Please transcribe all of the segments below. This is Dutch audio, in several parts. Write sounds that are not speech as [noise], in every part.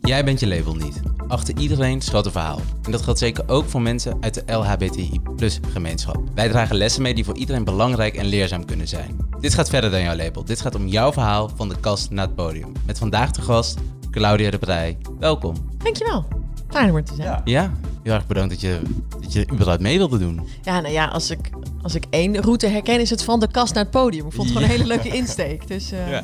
Jij bent je label niet. Achter iedereen schuilt een verhaal. En dat geldt zeker ook voor mensen uit de LHBTI gemeenschap. Wij dragen lessen mee die voor iedereen belangrijk en leerzaam kunnen zijn. Dit gaat verder dan jouw label. Dit gaat om jouw verhaal van de kast naar het podium. Met vandaag de gast Claudia de Brij. Welkom. Dankjewel. Fijn om er te zijn. Ja. Ja. Ja, heel erg bedankt dat je, dat je überhaupt mee wilde doen. nou ja, als ik, als ik één route herken, is het van de kast naar het podium. Ik vond het gewoon een hele leuke insteek. Dus eh, Ja.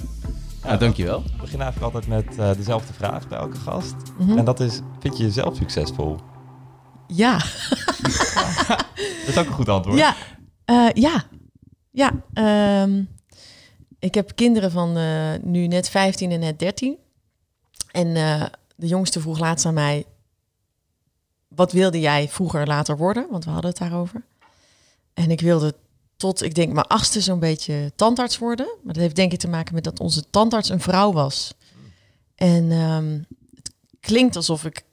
Nou, dankjewel. We beginnen eigenlijk altijd met eh, dezelfde vraag bij elke gast. Mhm. En dat is, vind je jezelf succesvol? ja. [laughs] Dat is ook een goed antwoord. Ja. Eh, ja. Ja. ehm, ik heb kinderen van eh, nu net 15 en net 13. En eh, de jongste vroeg laatst aan mij... Wat wilde jij vroeger later worden? Want we hadden het daarover. En ik wilde tot, ik denk, mijn achtste zo'n beetje tandarts worden. Maar dat heeft denk ik te maken met dat onze tandarts een vrouw was. En ehm, het klinkt alsof ik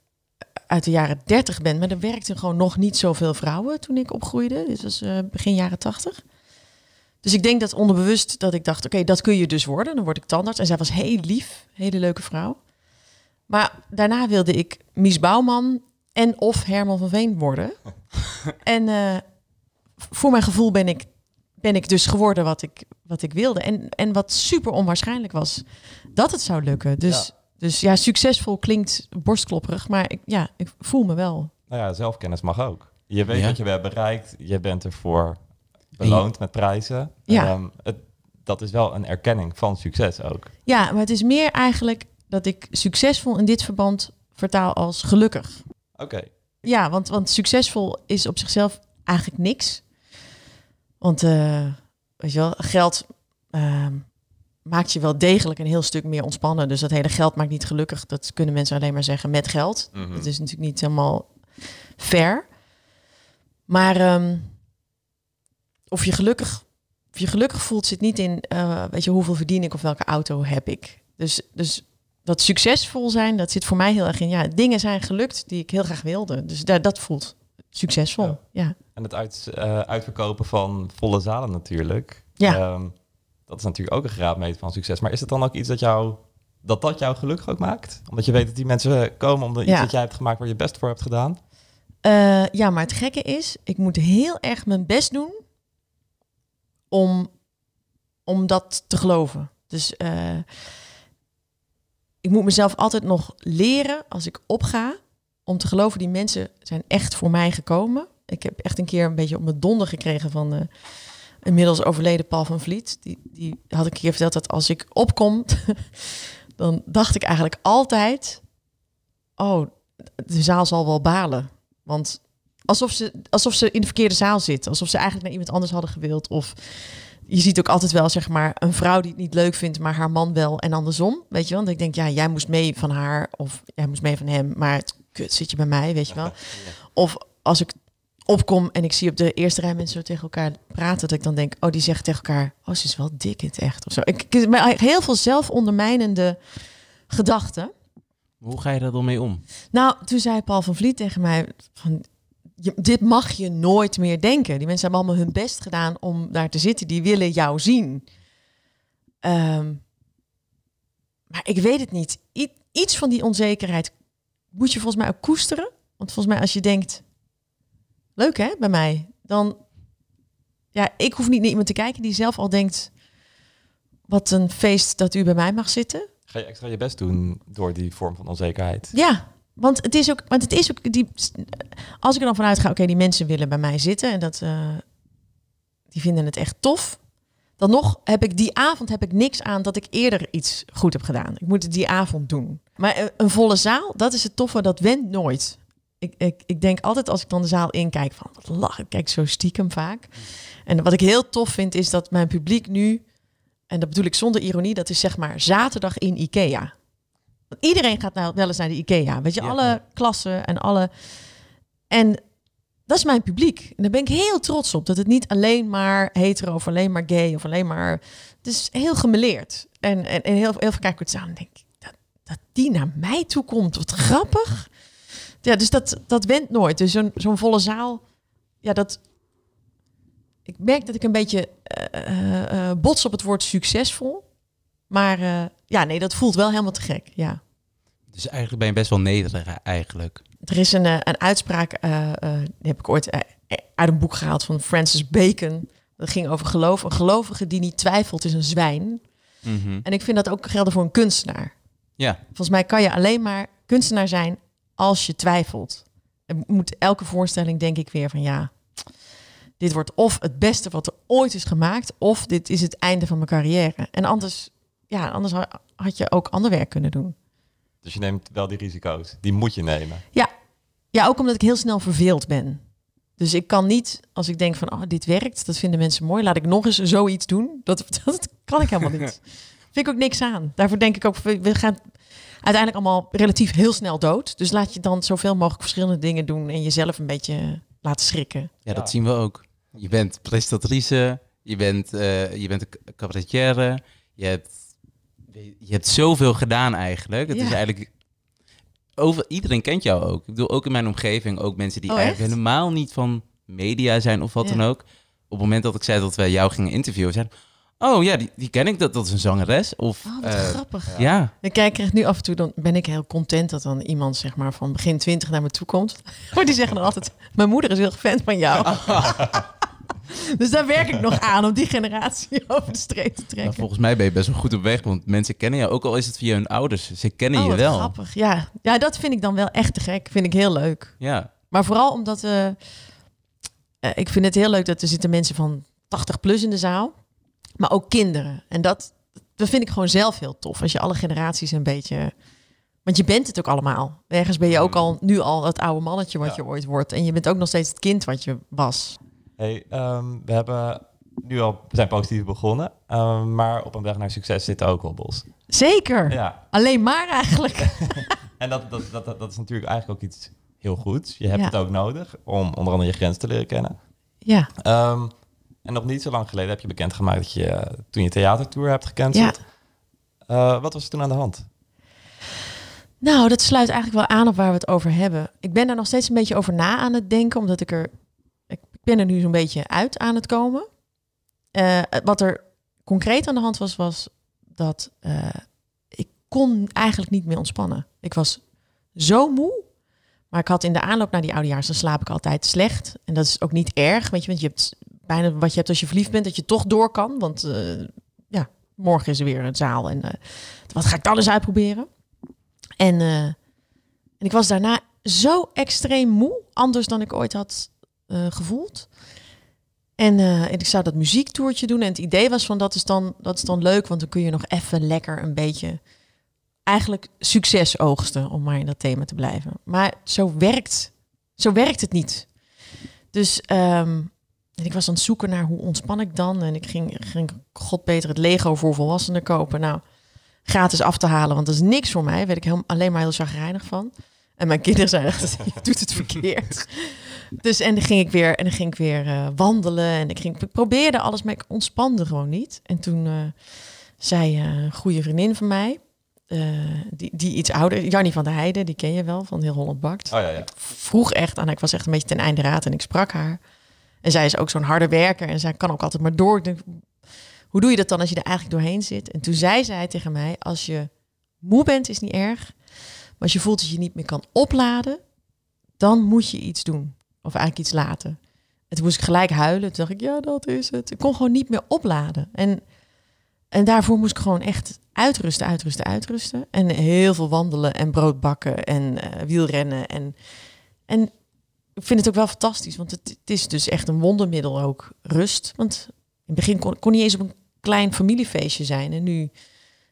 uit de jaren 30 ben, maar er werkten gewoon nog niet zoveel vrouwen toen ik opgroeide. Dit was eh, begin jaren 80. Dus ik denk dat onderbewust dat ik dacht, oké, dat kun je dus worden. Dan word ik tandarts. En zij was heel lief, hele leuke vrouw. Maar daarna wilde ik Mies Bouwman en of Herman van Veen worden. en eh, voor mijn gevoel ben ik, ben ik dus geworden wat ik, wat ik wilde. En, en wat super onwaarschijnlijk was dat het zou lukken. Dus ja, dus ja succesvol klinkt borstklopperig, maar ik, ja, ik voel me wel. Nou ja, zelfkennis mag ook. Je weet Ja. wat je hebt bereikt. Je bent ervoor beloond met prijzen. Ja. Ehm, het, dat is wel een erkenning van succes ook. Ja, maar het is meer eigenlijk dat ik succesvol in dit verband vertaal als gelukkig. Oké. Ja, want, want succesvol is op zichzelf eigenlijk niks. Want eh, weet je wel, geld ehm, maakt je wel degelijk een heel stuk meer ontspannen. Dus dat hele geld maakt niet gelukkig. Dat kunnen mensen alleen maar zeggen met geld. Mhm. Dat is natuurlijk niet helemaal fair. Maar ehm, of je gelukkig, of je gelukkig voelt, zit niet in, eh, weet je, hoeveel verdien ik of welke auto heb ik. Dus, dus dat succesvol zijn, dat zit voor mij heel erg in. Ja, dingen zijn gelukt die ik heel graag wilde. Dus daar, dat voelt succesvol. Ja. Ja. En het uit, eh, uitverkopen van volle zalen natuurlijk. Ja. Ehm, dat is natuurlijk ook een graadmeter van succes. Maar is het dan ook iets dat jou, dat, dat jou gelukkig ook maakt? Omdat je weet dat die mensen komen om de iets Ja. dat jij hebt gemaakt waar je best voor hebt gedaan? Eh, ja, maar het gekke is, ik moet heel erg mijn best doen om, om dat te geloven. Dus eh, ik moet mezelf altijd nog leren als ik opga om te geloven die mensen zijn echt voor mij gekomen. Ik heb echt een keer een beetje op mijn donder gekregen van de inmiddels overleden Paul van Vliet. Die, die had ik een keer verteld dat als ik opkom, [laughs] dan dacht ik eigenlijk altijd, oh, de zaal zal wel balen. Want alsof ze, alsof ze in de verkeerde zaal zitten. Alsof ze eigenlijk naar iemand anders hadden gewild. Of je ziet ook altijd wel, zeg maar, een vrouw die het niet leuk vindt, maar haar man wel. En andersom, weet je wel. Want ik denk, ja, jij moest mee van haar of jij moest mee van hem. Maar het, kut, zit je bij mij, weet je wel. [laughs] Of als ik opkom en ik zie op de eerste rij mensen zo tegen elkaar praten, dat ik dan denk, oh, die zeggen tegen elkaar, oh, ze is wel dik in het echt. Of zo. Ik, ik heel veel zelfondermijnende gedachten. Hoe ga je daar dan mee om? Nou, toen zei Paul van Vliet tegen mij van je, dit mag je nooit meer denken. Die mensen hebben allemaal hun best gedaan om daar te zitten. Die willen jou zien. Ehm, maar ik weet het niet. I- iets van die onzekerheid moet je volgens mij ook koesteren. Want volgens mij als je denkt, leuk hè, bij mij, dan ja, ik hoef niet naar iemand te kijken die zelf al denkt, wat een feest dat u bij mij mag zitten. Ga je extra je best doen door die vorm van onzekerheid? Ja, want het is ook, want het is ook die. Als ik er dan vanuit ga, oké, die mensen willen bij mij zitten en dat eh, die vinden het echt tof. Dan nog heb ik die avond heb ik niks aan dat ik eerder iets goed heb gedaan. Ik moet het die avond doen. Maar eh, een volle zaal, dat is het toffe, dat went nooit. Ik, ik, ik denk altijd als ik dan de zaal inkijk van wat lach, ik kijk zo stiekem vaak. En wat ik heel tof vind is dat mijn publiek nu, en dat bedoel ik zonder ironie, dat is zeg maar zaterdag in Ikea. Want iedereen gaat nou wel eens naar de IKEA. Weet je, Ja. alle klassen en alle. En dat is mijn publiek. En daar ben ik heel trots op. Dat het niet alleen maar hetero of alleen maar gay of alleen maar... Het is heel gemeleerd. En, en, en heel, heel veel kijk ik het aan en denk ik, dat, dat die naar mij toe komt. Wat grappig. Ja, dus dat, dat went nooit. Dus zo'n zo'n volle zaal, ja, dat... Ik merk dat ik een beetje eh, eh, eh, bots op het woord succesvol. Maar ja, nee, dat voelt wel helemaal te gek, ja. Dus eigenlijk ben je best wel nederig eigenlijk. Er is een, een uitspraak, die heb ik ooit uit een boek gehaald van Francis Bacon. Dat ging over geloof. Een gelovige die niet twijfelt is een zwijn. Mhm. En ik vind dat ook gelden voor een kunstenaar. Ja, Volgens mij kan je alleen maar kunstenaar zijn als je twijfelt. En moet elke voorstelling denk ik weer van ja, dit wordt of het beste wat er ooit is gemaakt, of dit is het einde van mijn carrière. En anders, ja, anders ha- had je ook ander werk kunnen doen. Dus je neemt wel die risico's. Die moet je nemen. Ja, ja ook omdat ik heel snel verveeld ben. Dus ik kan niet, als ik denk van, oh, dit werkt, dat vinden mensen mooi, laat ik nog eens zoiets doen. Dat, [laughs] dat kan ik helemaal niet. [laughs] Vind ik ook niks aan. Daarvoor denk ik ook, we gaan uiteindelijk allemaal relatief heel snel dood. Dus laat je dan zoveel mogelijk verschillende dingen doen en jezelf een beetje laten schrikken. ja, Ja. dat zien we ook. Je bent presentatrice, je bent, eh, je bent een cabaretière, je hebt, je hebt zoveel gedaan eigenlijk. Het Ja. is eigenlijk... Over, iedereen kent jou ook. Ik bedoel, ook in mijn omgeving, ook mensen die Oh, eigenlijk helemaal niet van media zijn of wat Ja. dan ook. Op het moment dat ik zei dat wij jou gingen interviewen, zeiden oh ja, die, die ken ik, dat, dat is een zangeres. Of, Oh, wat eh, grappig. ja. Ik kijk er nu af en toe, dan ben ik heel content dat dan iemand zeg maar van begin twintig naar me toe komt. [laughs] Maar die zeggen dan altijd, mijn moeder is heel fan van jou. [laughs] dus daar werk ik nog aan om die generatie [laughs] over de streep te Nou, trekken. volgens mij ben je best wel goed op weg, want mensen kennen jou. Ook al is het via hun ouders, ze kennen oh, je wat wel. grappig. Ja. ja, dat vind ik dan wel echt te gek. Vind ik heel leuk. Ja, Maar vooral omdat eh, eh, ik vind het heel leuk dat er zitten mensen van 80 plus in de zaal. Maar ook kinderen. En dat, dat vind ik gewoon zelf heel tof. Als je alle generaties een beetje... Want je bent het ook allemaal. Ergens ben je ook al nu al het oude mannetje wat Ja. je ooit wordt. En je bent ook nog steeds het kind wat je was. Hey, ehm, we hebben nu al we zijn positief begonnen, ehm, maar op een weg naar succes zitten ook hobbels. Zeker. Ja, Alleen maar eigenlijk. [laughs] en dat, dat, dat, dat, is natuurlijk eigenlijk ook iets heel goeds. Je hebt Ja. het ook nodig om onder andere je grens te leren kennen. ja. Ehm, en nog niet zo lang geleden heb je bekendgemaakt dat je eh, toen je theatertour hebt gecanceld. Eh, wat was er toen aan de hand? Nou, dat sluit eigenlijk wel aan op waar we het over hebben. Ik ben daar nog steeds een beetje over na aan het denken, omdat ik er. Ik ben er nu zo'n beetje uit aan het komen. Eh, wat er concreet aan de hand was, was dat ik kon eigenlijk niet meer ontspannen. Ik was zo moe. Maar ik had in de aanloop naar die oudejaars, dan slaap ik altijd slecht. En dat is ook niet erg, weet je, want je hebt bijna wat je hebt als je verliefd bent, dat je toch door kan. Want eh, ja, morgen is er weer een zaal en eh, wat ga ik dan eens uitproberen? En, eh, en ik was daarna zo extreem moe, anders dan ik ooit had gevoeld. En, en ik zou dat muziektoertje doen. En het idee was van dat is, dan, dat is dan leuk, want dan kun je nog even lekker een beetje eigenlijk succes oogsten, om maar in dat thema te blijven. Maar zo werkt, zo werkt het niet. Dus ehm, en ik was aan het zoeken naar hoe ontspan ik dan. En ik ging, ging god beter het Lego voor volwassenen kopen. Nou, gratis af te halen, want dat is niks voor mij. Daar werd ik heel, alleen maar heel chagrijnig van. En mijn kinderen zeiden echt, [laughs] je doet het verkeerd. Dus en dan ging ik weer, en dan ging ik weer eh, wandelen. En ik, ging, ik probeerde alles, maar ik ontspande gewoon niet. En toen eh, zei eh, een goede vriendin van mij, die, die iets ouder, Jannie van der Heijden, die ken je wel, van Heel Holland Bakt Oh ja, ja. vroeg echt aan. Ik was echt een beetje ten einde raad en ik sprak haar. En zij is ook zo'n harde werker en zij kan ook altijd maar door. Hoe doe je dat dan als je er eigenlijk doorheen zit? En toen zei zij tegen mij, als je moe bent is niet erg. Maar als je voelt dat je niet meer kan opladen, dan moet je iets doen. Of eigenlijk iets laten. En toen moest ik gelijk huilen. Toen dacht ik, ja, dat is het. Ik kon gewoon niet meer opladen. En, en daarvoor moest ik gewoon echt uitrusten, uitrusten, uitrusten. En heel veel wandelen en brood bakken en eh, wielrennen. En, en ik vind het ook wel fantastisch, want het, het is dus echt een wondermiddel ook, rust. Want in het begin kon, kon niet eens op een klein familiefeestje zijn. En nu,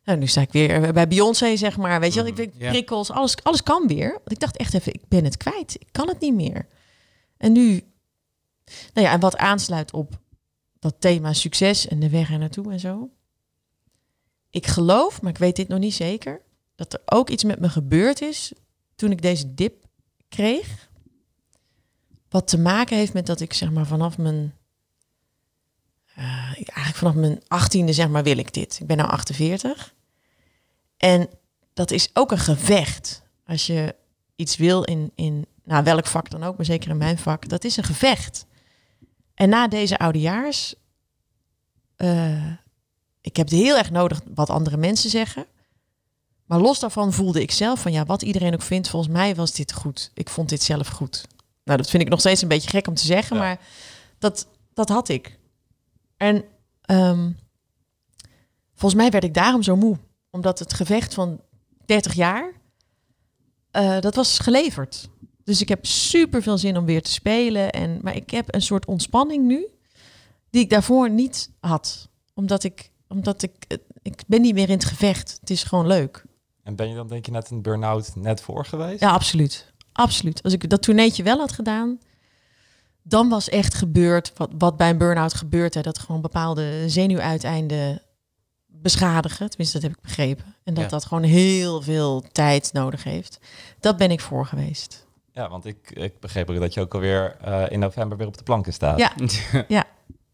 nou, nu sta ik weer bij Beyoncé, zeg maar. Weet je wel, ik weet Ja. prikkels, alles, alles kan weer. Want ik dacht echt even, ik ben het kwijt. Ik kan het niet meer. En nu, nou ja, en wat aansluit op dat thema succes en de weg er naartoe en zo. Ik geloof, maar ik weet dit nog niet zeker, dat er ook iets met me gebeurd is toen ik deze dip kreeg. Wat te maken heeft met dat ik zeg maar vanaf mijn eh, eigenlijk vanaf mijn achttiende zeg maar wil ik dit. Ik ben nu 48. En dat is ook een gevecht. Als je iets wil in, in nou, welk vak dan ook, maar zeker in mijn vak, dat is een gevecht. En na deze oudejaars, uh, ik heb heel erg nodig wat andere mensen zeggen. Maar los daarvan voelde ik zelf van ja, wat iedereen ook vindt, volgens mij was dit goed. Ik vond dit zelf goed. Nou, dat vind ik nog steeds een beetje gek om te zeggen, maar dat, dat had ik. En um, volgens mij werd ik daarom zo moe. Omdat het gevecht van 30 jaar, uh, dat was geleverd. Dus ik heb super veel zin om weer te spelen. En, maar ik heb een soort ontspanning nu, die ik daarvoor niet had. Omdat ik, omdat ik, ik ben niet meer in het gevecht. Het is gewoon leuk. En ben je dan denk je net een burn-out net voor geweest? Ja, absoluut. Absoluut. Als ik dat toerneetje wel had gedaan, dan was echt gebeurd wat, wat bij een burn-out gebeurt. Hè, dat gewoon bepaalde zenuwuiteinden beschadigen. Tenminste, dat heb ik begrepen. En dat dat gewoon heel veel tijd nodig heeft. Dat ben ik voor geweest. Ja, want ik, ik begreep ook dat je ook alweer uh, in november weer op de planken staat. Ja, [laughs] ja.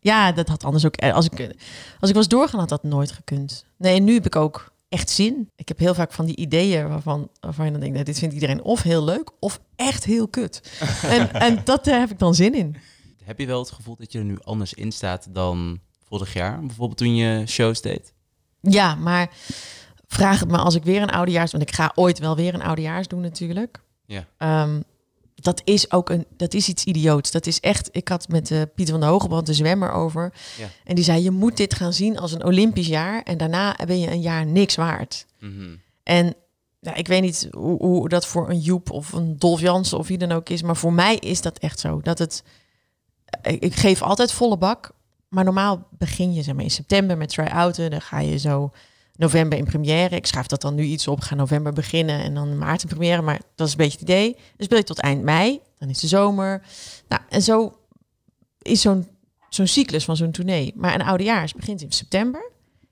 ja, dat had anders ook. Eh, als ik, als ik was doorgaan, had dat nooit gekund. Nee, en nu heb ik ook echt zin. Ik heb heel vaak van die ideeën waarvan, waarvan je dan denkt, dit vindt iedereen of heel leuk of echt heel kut. [laughs] en, en dat uh, heb ik dan zin in. Heb je wel het gevoel dat je er nu anders in staat dan vorig jaar, bijvoorbeeld toen je shows deed? Ja, maar vraag het me als ik weer een oudejaars, want ik ga ooit wel weer een oudejaars doen natuurlijk. Ja. Um, dat is ook een, dat is iets idioots. Dat is echt, ik had met uh, Pieter van der Hogeband, de zwemmer, over. Ja. En die zei, je moet dit gaan zien als een Olympisch jaar. En daarna ben je een jaar niks waard. Mm -hmm. En ja, ik weet niet hoe, hoe, dat voor een Joep of een Dolf Jansen of wie dan ook is. Maar voor mij is dat echt zo. Dat het, ik, ik geef altijd volle bak. Maar normaal begin je zeg maar, in september met try-outen. Dan ga je zo november in première. Ik schrijf dat dan nu iets op. Ga november beginnen en dan maart in première. Maar dat is een beetje het idee. Dus speel je tot eind mei. Dan is de zomer. Nou, en zo is zo'n zo'n cyclus van zo'n tournee. Maar een oudejaars begint in september.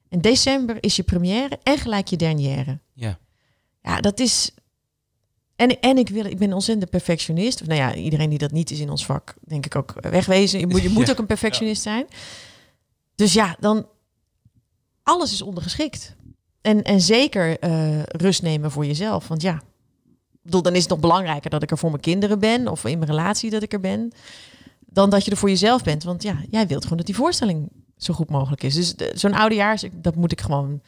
En december is je première en gelijk je dernière. Ja. Ja, dat is... En, en ik, wil, ik ben ontzettend perfectionist. Of nou ja, iedereen die dat niet is in ons vak, denk ik ook wegwezen. Je moet, je [laughs] moet ook een perfectionist zijn. Dus ja, dan... Alles is ondergeschikt. En, en zeker uh, rust nemen voor jezelf. Want ja, bedoel, dan is het nog belangrijker dat ik er voor mijn kinderen ben. Of in mijn relatie dat ik er ben. Dan dat je er voor jezelf bent. Want ja, jij wilt gewoon dat die voorstelling zo goed mogelijk is. Dus zo'n oudejaars, dat moet ik gewoon...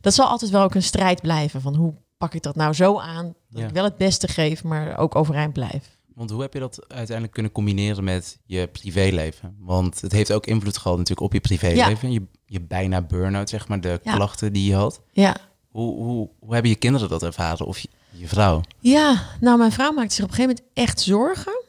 Dat zal altijd wel ook een strijd blijven. Van hoe pak ik dat nou zo aan? Dat Ja. ik wel het beste geef, maar ook overeind blijf. Want hoe heb je dat uiteindelijk kunnen combineren met je privéleven? Want het heeft ook invloed gehad natuurlijk op je privéleven. Je, je bijna burn-out, zeg maar, de Ja. klachten die je had. Ja. Hoe, hoe, hoe hebben je kinderen dat ervaren? Of je, je vrouw? Ja, nou, mijn vrouw maakte zich op een gegeven moment echt zorgen.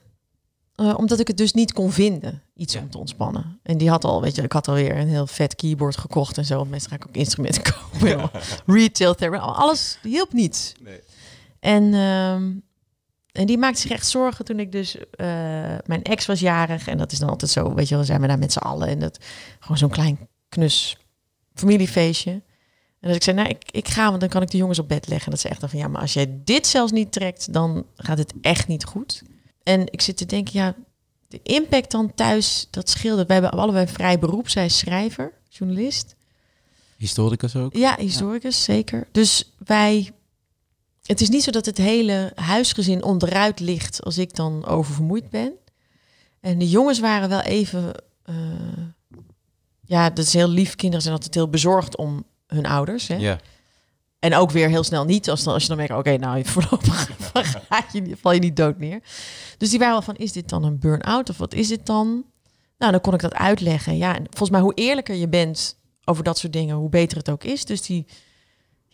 eh, omdat ik het dus niet kon vinden, iets Ja. om te ontspannen. En die had al, weet je, ik had alweer een heel vet keyboard gekocht en zo. Ga ik ook instrumenten [laughs] kopen. [laughs] Retail therapy, alles hielp niets. Nee. En, ehm, en die maakte zich echt zorgen toen ik dus... eh, mijn ex was jarig en dat is dan altijd zo, weet je wel, zijn we daar met z'n allen. En dat gewoon zo'n klein knus familiefeestje. En dat ik zei, nou, ik, ik ga, want dan kan ik de jongens op bed leggen. En dat ze echt dan van, ja, maar als jij dit zelfs niet trekt, dan gaat het echt niet goed. En ik zit te denken, ja, de impact dan thuis, dat scheelde. Wij hebben allebei een vrij beroep. Zij is schrijver, journalist. Historicus ook? Ja, historicus, zeker. Dus wij... Het is niet zo dat het hele huisgezin onderuit ligt als ik dan oververmoeid ben. En de jongens waren wel even... eh, ja, dat is heel lief. Kinderen zijn altijd heel bezorgd om hun ouders. Hè? Ja. En ook weer heel snel niet. Als, dan, als je dan merkt, oké, nou, [laughs] voorlopig ga je, val je niet dood neer. Dus die waren wel van, is dit dan een burn-out of wat is dit dan? Nou, dan kon ik dat uitleggen. Ja, en volgens mij hoe eerlijker je bent over dat soort dingen, hoe beter het ook is. Dus die,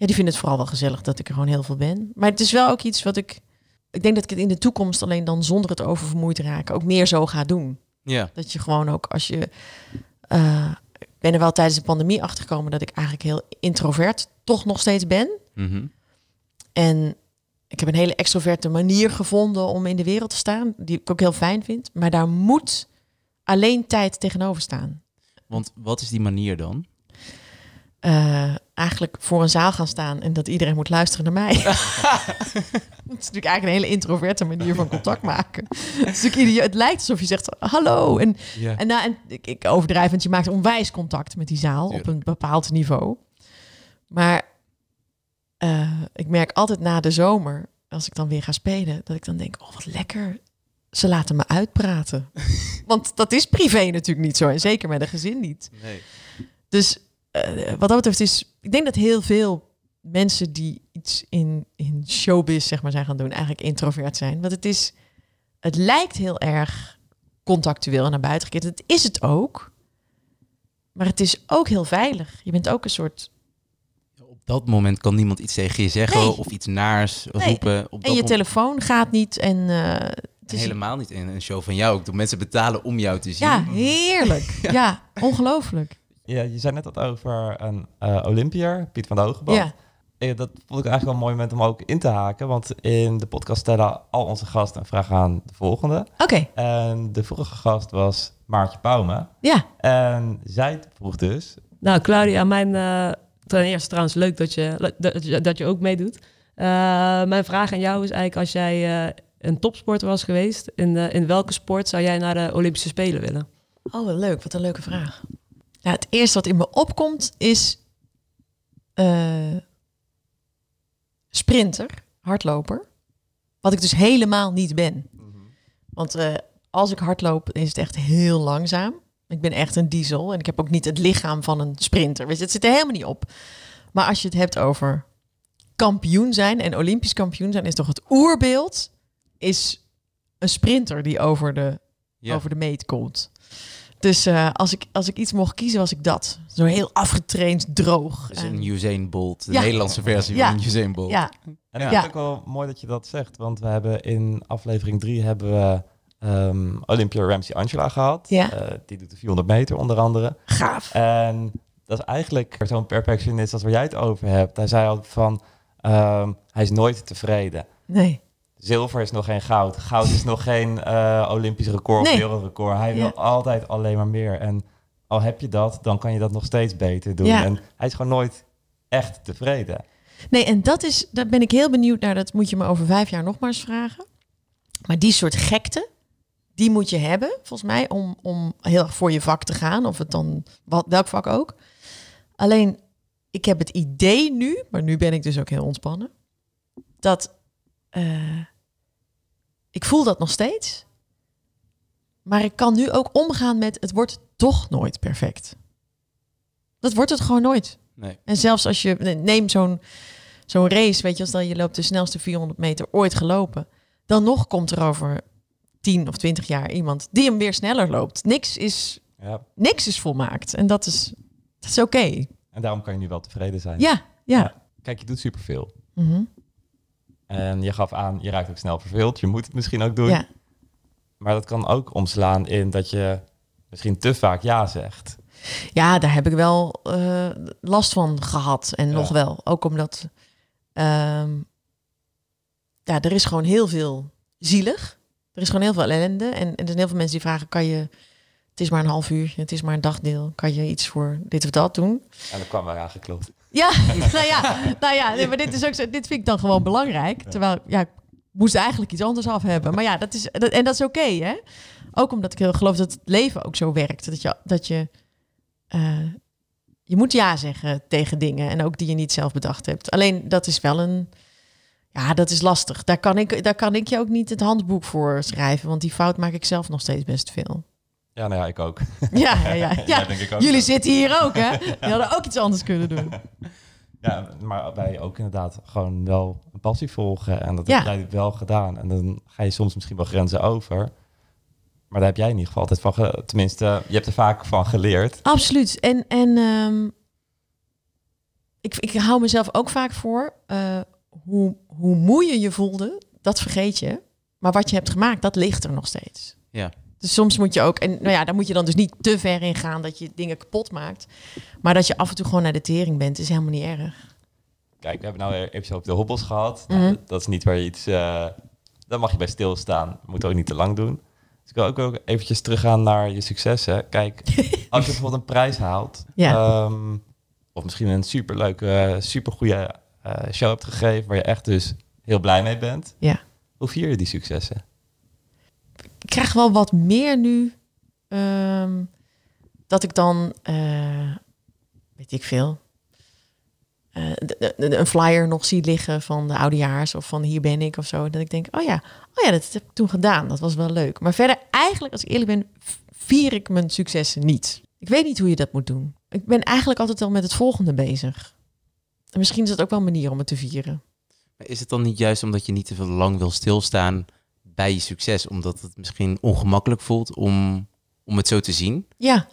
ja, die vinden het vooral wel gezellig dat ik er gewoon heel veel ben. Maar het is wel ook iets wat ik... Ik denk dat ik het in de toekomst alleen dan zonder het oververmoeid raken ook meer zo ga doen. Ja. Dat je gewoon ook als je. eh, ik ben er wel tijdens de pandemie achter gekomen dat ik eigenlijk heel introvert toch nog steeds ben. Mhm. En ik heb een hele extroverte manier gevonden om in de wereld te staan, die ik ook heel fijn vind. Maar daar moet alleen tijd tegenover staan. Want wat is die manier dan? Eh, eigenlijk voor een zaal gaan staan en dat iedereen moet luisteren naar mij. [laughs] [laughs] Het is natuurlijk eigenlijk een hele introverte manier van contact maken. Het, is lijkt alsof je zegt hallo. En, en, nou, en ik, ik overdrijf, want je maakt onwijs contact met die zaal op een bepaald niveau. Maar eh, ik merk altijd na de zomer, als ik dan weer ga spelen, dat ik dan denk, oh wat lekker. Ze laten me uitpraten. [laughs] want dat is privé natuurlijk niet zo. En zeker met een gezin niet. Nee. Dus eh, wat dat betreft is, ik denk dat heel veel mensen die iets in, in showbiz zeg maar zijn gaan doen, eigenlijk introvert zijn. Want het is, het lijkt heel erg contactueel en naar buiten gekeerd. Het is het ook. Maar het is ook heel veilig. Je bent ook een soort. Op dat moment kan niemand iets tegen je zeggen Nee. of iets naars Nee. roepen. Op En je telefoon gaat niet. En eh, het is Helemaal niet in een show van jou. Doe mensen betalen om jou te zien. [laughs] ja, heerlijk. Ja, ongelooflijk. Ja, je zei net wat over een eh Olympiër, Piet van de Hogeband. Ja. Eh, Dat vond ik eigenlijk wel een mooi moment om ook in te haken. Want in de podcast stellen al onze gasten een vraag aan de volgende. Oké, En de vorige gast was Maartje Pauwme. ja. En zij vroeg dus... Nou, Claudia, mijn, eh, ten eerste trouwens leuk dat je, dat, je- dat je ook meedoet. Eh, mijn vraag aan jou is eigenlijk, als jij eh, een topsporter was geweest, in, eh, in welke sport zou jij naar de Olympische Spelen willen? Oh, wat leuk. Wat een leuke vraag. Nou, het eerste wat in me opkomt is eh, sprinter, hardloper. Wat ik dus helemaal niet ben. Want eh, als ik hardloop, is het echt heel langzaam. Ik ben echt een diesel en ik heb ook niet het lichaam van een sprinter. Weet je, het zit er helemaal niet op. Maar als je het hebt over kampioen zijn en olympisch kampioen zijn, is toch het oerbeeld is een sprinter die over de Ja. over de meet komt. Dus eh, als, ik, als ik iets mocht kiezen, was ik dat. Zo heel afgetraind, droog. Dus En- een Usain Bolt, de Ja. Nederlandse versie Ja. van een Usain Bolt. ja, En Ja. ik vind het ook wel mooi dat je dat zegt. Want we hebben in aflevering drie hebben we ehm, Olympia Ramsey Angela gehad. Ja. Eh, die doet de 400 meter onder andere. gaaf. En dat is eigenlijk zo'n perfectionist als waar jij het over hebt. Hij zei al van, ehm, hij is nooit tevreden. Nee. Zilver is nog geen goud. Goud is nog geen eh, Olympisch record of wereldrecord. Hij wil Ja. altijd alleen maar meer. En al heb je dat, dan kan je dat nog steeds beter doen. Ja. En hij is gewoon nooit echt tevreden. Nee, en dat is, daar ben ik heel benieuwd naar. Dat moet je me over vijf jaar nog maar eens vragen. Maar die soort gekte, die moet je hebben, volgens mij, om, om heel erg voor je vak te gaan. Of het dan, wat, welk vak ook. Alleen, ik heb het idee nu, maar nu ben ik dus ook heel ontspannen, dat eh, ik voel dat nog steeds. Maar ik kan nu ook omgaan met het wordt toch nooit perfect. Dat wordt het gewoon nooit. Nee. En zelfs als je neem zo'n zo'n race, weet je, als dan je loopt de snelste 400 meter ooit gelopen, dan nog komt er over 10 of 20 jaar iemand die hem weer sneller loopt. Niks is, Ja. niks is volmaakt en dat is, dat is oké. En daarom kan je nu wel tevreden zijn. Ja, ja. Ja. Kijk, je doet superveel. Mhm. En je gaf aan, je raakt ook snel verveeld. Je moet het misschien ook doen. ja. Maar dat kan ook omslaan in dat je misschien te vaak ja zegt. Ja, daar heb ik wel eh, last van gehad. En Ja. nog wel. Ook omdat... ehm, ja, er is gewoon heel veel zielig. Er is gewoon heel veel ellende. En, en er zijn heel veel mensen die vragen... kan je... Het is maar een half uur. Het is maar een dagdeel. Kan je iets voor dit of dat doen? En dan kwam er aangeklopt. Ja, [laughs] nou ja, nou ja nee, maar dit, is ook zo, dit vind ik dan gewoon belangrijk. Terwijl, ja, ik moest eigenlijk iets anders af hebben. Maar ja, dat is, dat, en dat is oké, hè? Ook omdat ik heel geloof dat het leven ook zo werkt. Dat je, dat je, eh, je moet ja zeggen tegen dingen. En ook die je niet zelf bedacht hebt. Alleen, dat is wel een, ja, dat is lastig. Daar kan ik, daar kan ik je ook niet het handboek voor schrijven. Want die fout maak ik zelf nog steeds best veel. Ja, nou ja, ik ook. [laughs] Ja, ja, ja. [laughs] ja. Ja, denk ik ook. Jullie zitten hier ook, hè? [laughs] Die hadden ook iets anders kunnen doen. Ja, maar wij ook inderdaad gewoon wel een passie volgen. En dat Ja. heb jij wel gedaan. En dan ga je soms misschien wel grenzen over. Maar daar heb jij in ieder geval altijd van... ge- Tenminste, je hebt er vaak van geleerd. Absoluut. En, en ehm, ik, ik hou mezelf ook vaak voor. eh, hoe, hoe moe je je voelde, dat vergeet je. Maar wat je hebt gemaakt, dat ligt er nog steeds. Ja. Dus soms moet je ook, en nou ja, daar moet je dan dus niet te ver in gaan dat je dingen kapot maakt. Maar dat je af en toe gewoon naar de tering bent, is helemaal niet erg. Kijk, we hebben nou episode op de hobbels gehad. Mhm. Nou, dat is niet waar je iets... eh daar mag je bij stilstaan. Moet ook niet te lang doen. Dus ik wil ook, ook eventjes teruggaan naar je successen. Kijk, [laughs] als je bijvoorbeeld een prijs haalt... Ja. ehm, of misschien een superleuke, supergoeie uh, show hebt gegeven waar je echt dus heel blij mee bent. Ja. Hoe vier je die successen? Ik krijg wel wat meer nu ehm, dat ik dan, uh, weet ik veel, uh, een flyer nog zie liggen van de oudejaars of van hier ben ik of zo. Dat ik denk, oh ja, oh ja, dat heb ik toen gedaan. Dat was wel leuk. Maar verder, eigenlijk, als ik eerlijk ben, vier ik mijn successen niet. Ik weet niet hoe je dat moet doen. Ik ben eigenlijk altijd al met het volgende bezig. En misschien is dat ook wel een manier om het te vieren. Is het dan niet juist omdat je niet te veel lang wil stilstaan bij je succes? Omdat het misschien ongemakkelijk voelt om, om het zo te zien? Ja.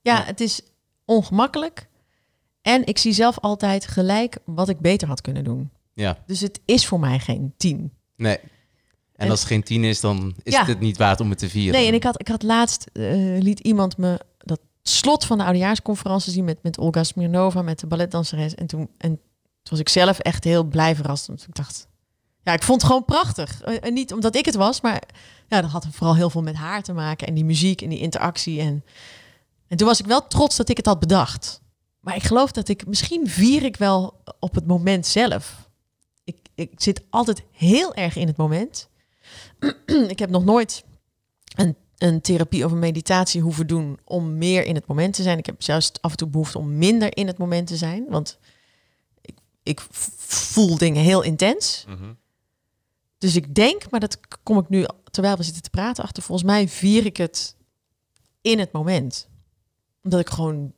Ja, het is ongemakkelijk. En ik zie zelf altijd gelijk wat ik beter had kunnen doen. Ja. Dus het is voor mij geen tien. Nee. En, en als het geen tien is, dan is Ja. het het niet waard om het te vieren. Nee, en ik had, ik had laatst, eh, liet iemand me dat slot van de oudejaarsconferentie zien met, met Olga Smirnova, met de balletdanseres. En toen, en toen was ik zelf echt heel blij verrast. Want ik dacht, ja, ik vond het gewoon prachtig. Eh, En niet omdat ik het was, maar ja, dat had vooral heel veel met haar te maken. En die muziek en die interactie. En, en toen was ik wel trots dat ik het had bedacht. Maar ik geloof dat ik, misschien vier ik wel op het moment zelf. Ik, ik zit altijd heel erg in het moment. [clears throat] ik heb nog nooit een, een therapie of een meditatie hoeven doen om meer in het moment te zijn. Ik heb juist af en toe behoefte om minder in het moment te zijn. Want ik, ik voel dingen heel intens. Dus ik denk, maar dat kom ik nu terwijl we zitten te praten achter, volgens mij vier ik het in het moment. Omdat ik gewoon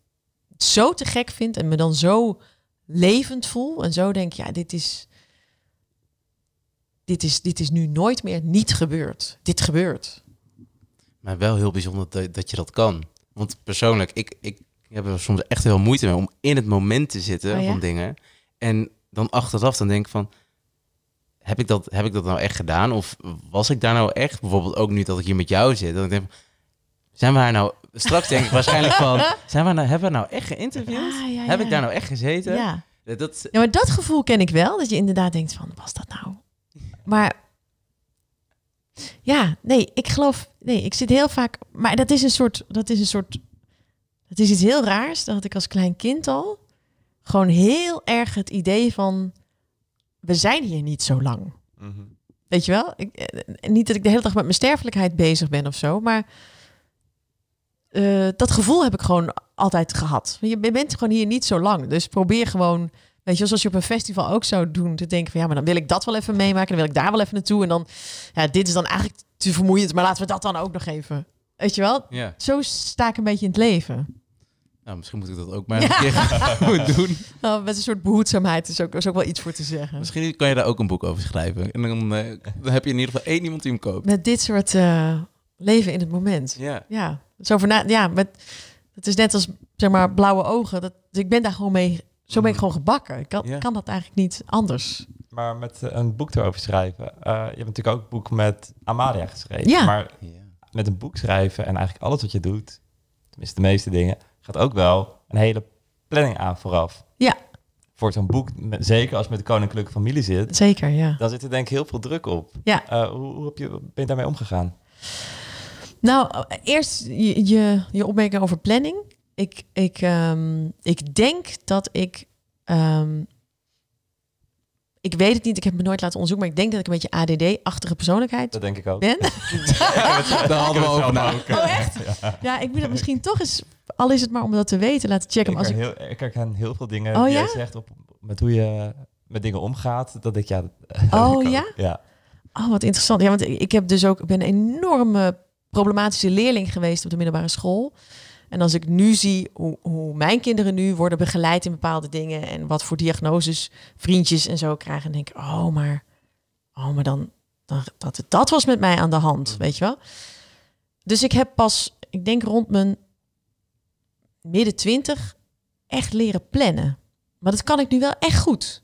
zo te gek vind en me dan zo levend voel en zo denk, ja, dit is, dit is, dit is nu nooit meer niet gebeurd. Dit gebeurt. Maar wel heel bijzonder dat, dat je dat kan. Want persoonlijk, ik, ik heb er soms echt heel moeite mee om in het moment te zitten Oh ja? van dingen. En dan achteraf dan denk ik van, heb ik, dat, heb ik dat nou echt gedaan? Of was ik daar nou echt? Bijvoorbeeld ook nu dat ik hier met jou zit. Dat ik denk, zijn we haar nou... Straks denk ik waarschijnlijk van, [laughs] zijn we nou, hebben we nou echt geïnterviewd? Ah, ja, Heb ik daar nou echt gezeten? Ja. Dat, dat, ja, maar dat gevoel ken ik wel. Dat je inderdaad denkt van, was dat nou? Maar ja, nee, ik geloof, nee, ik zit heel vaak, maar dat is een soort, dat is een soort, dat is iets heel raars. Dat had ik als klein kind al. Gewoon heel erg het idee van, we zijn hier niet zo lang. Weet je wel? Ik, eh, niet dat ik de hele dag met mijn sterfelijkheid bezig ben of zo, maar eh, dat gevoel heb ik gewoon altijd gehad. Je bent gewoon hier niet zo lang, dus probeer gewoon, weet je, zoals je op een festival ook zou doen, te denken van ja, maar dan wil ik dat wel even meemaken, dan wil ik daar wel even naartoe en dan, ja, dit is dan eigenlijk te vermoeiend, maar laten we dat dan ook nog even. Weet je wel? Zo sta ik een beetje in het leven. Nou, misschien moet ik dat ook maar een keer [laughs] doen. Nou, met een soort behoedzaamheid is ook, is ook wel iets voor te zeggen. Misschien kan je daar ook een boek over schrijven. En dan, eh, dan heb je in ieder geval één iemand die hem koopt. Met dit soort eh, leven in het moment. Ja. Ja, zo na, ja, met, het is net als zeg maar blauwe ogen. Dat, ik ben daar gewoon mee, zo ben ik gewoon gebakken. Ik kan, Ja. kan dat eigenlijk niet anders. Maar met eh, een boek erover schrijven. eh, je hebt natuurlijk ook een boek met Amalia geschreven. Ja. Maar Ja. met een boek schrijven en eigenlijk alles wat je doet, tenminste de meeste dingen, gaat ook wel een hele planning aan vooraf. Ja, Voor zo'n boek, met- zeker als je met de koninklijke familie zit, zeker, ja. dan zit er denk ik heel veel druk op. Ja. Eh, hoe, hoe heb je, ben je daarmee omgegaan? Nou, eerst je, je, je opmerking over planning. Ik, ik, ehm, ik denk dat ik... ehm, ik weet het niet, ik heb me nooit laten onderzoeken, maar ik denk dat ik een beetje ADD-achtige persoonlijkheid Dat denk ik ook. ben. [laughs] Daar hadden we over na. Oh, echt? [laughs] Ja, ik moet dat misschien toch eens, al is het maar om dat te weten, laten checken. Ik, als ik, heel, ik herken heel veel dingen Oh, die ja? jij zegt op, met hoe je met dingen omgaat. Dat ik ja. [laughs] Oh, ik ja? Ja. Oh, wat interessant. Ja, want ik heb dus ook, ik ben een enorme problematische leerling geweest op de middelbare school. En als ik nu zie hoe, hoe mijn kinderen nu worden begeleid in bepaalde dingen en wat voor diagnoses vriendjes en zo krijgen, dan denk ik, oh, maar, oh, maar dan, dan dat, dat was met mij aan de hand, weet je wel. Dus ik heb pas, ik denk rond mijn midden twintig, echt leren plannen. Maar dat kan ik nu wel echt goed.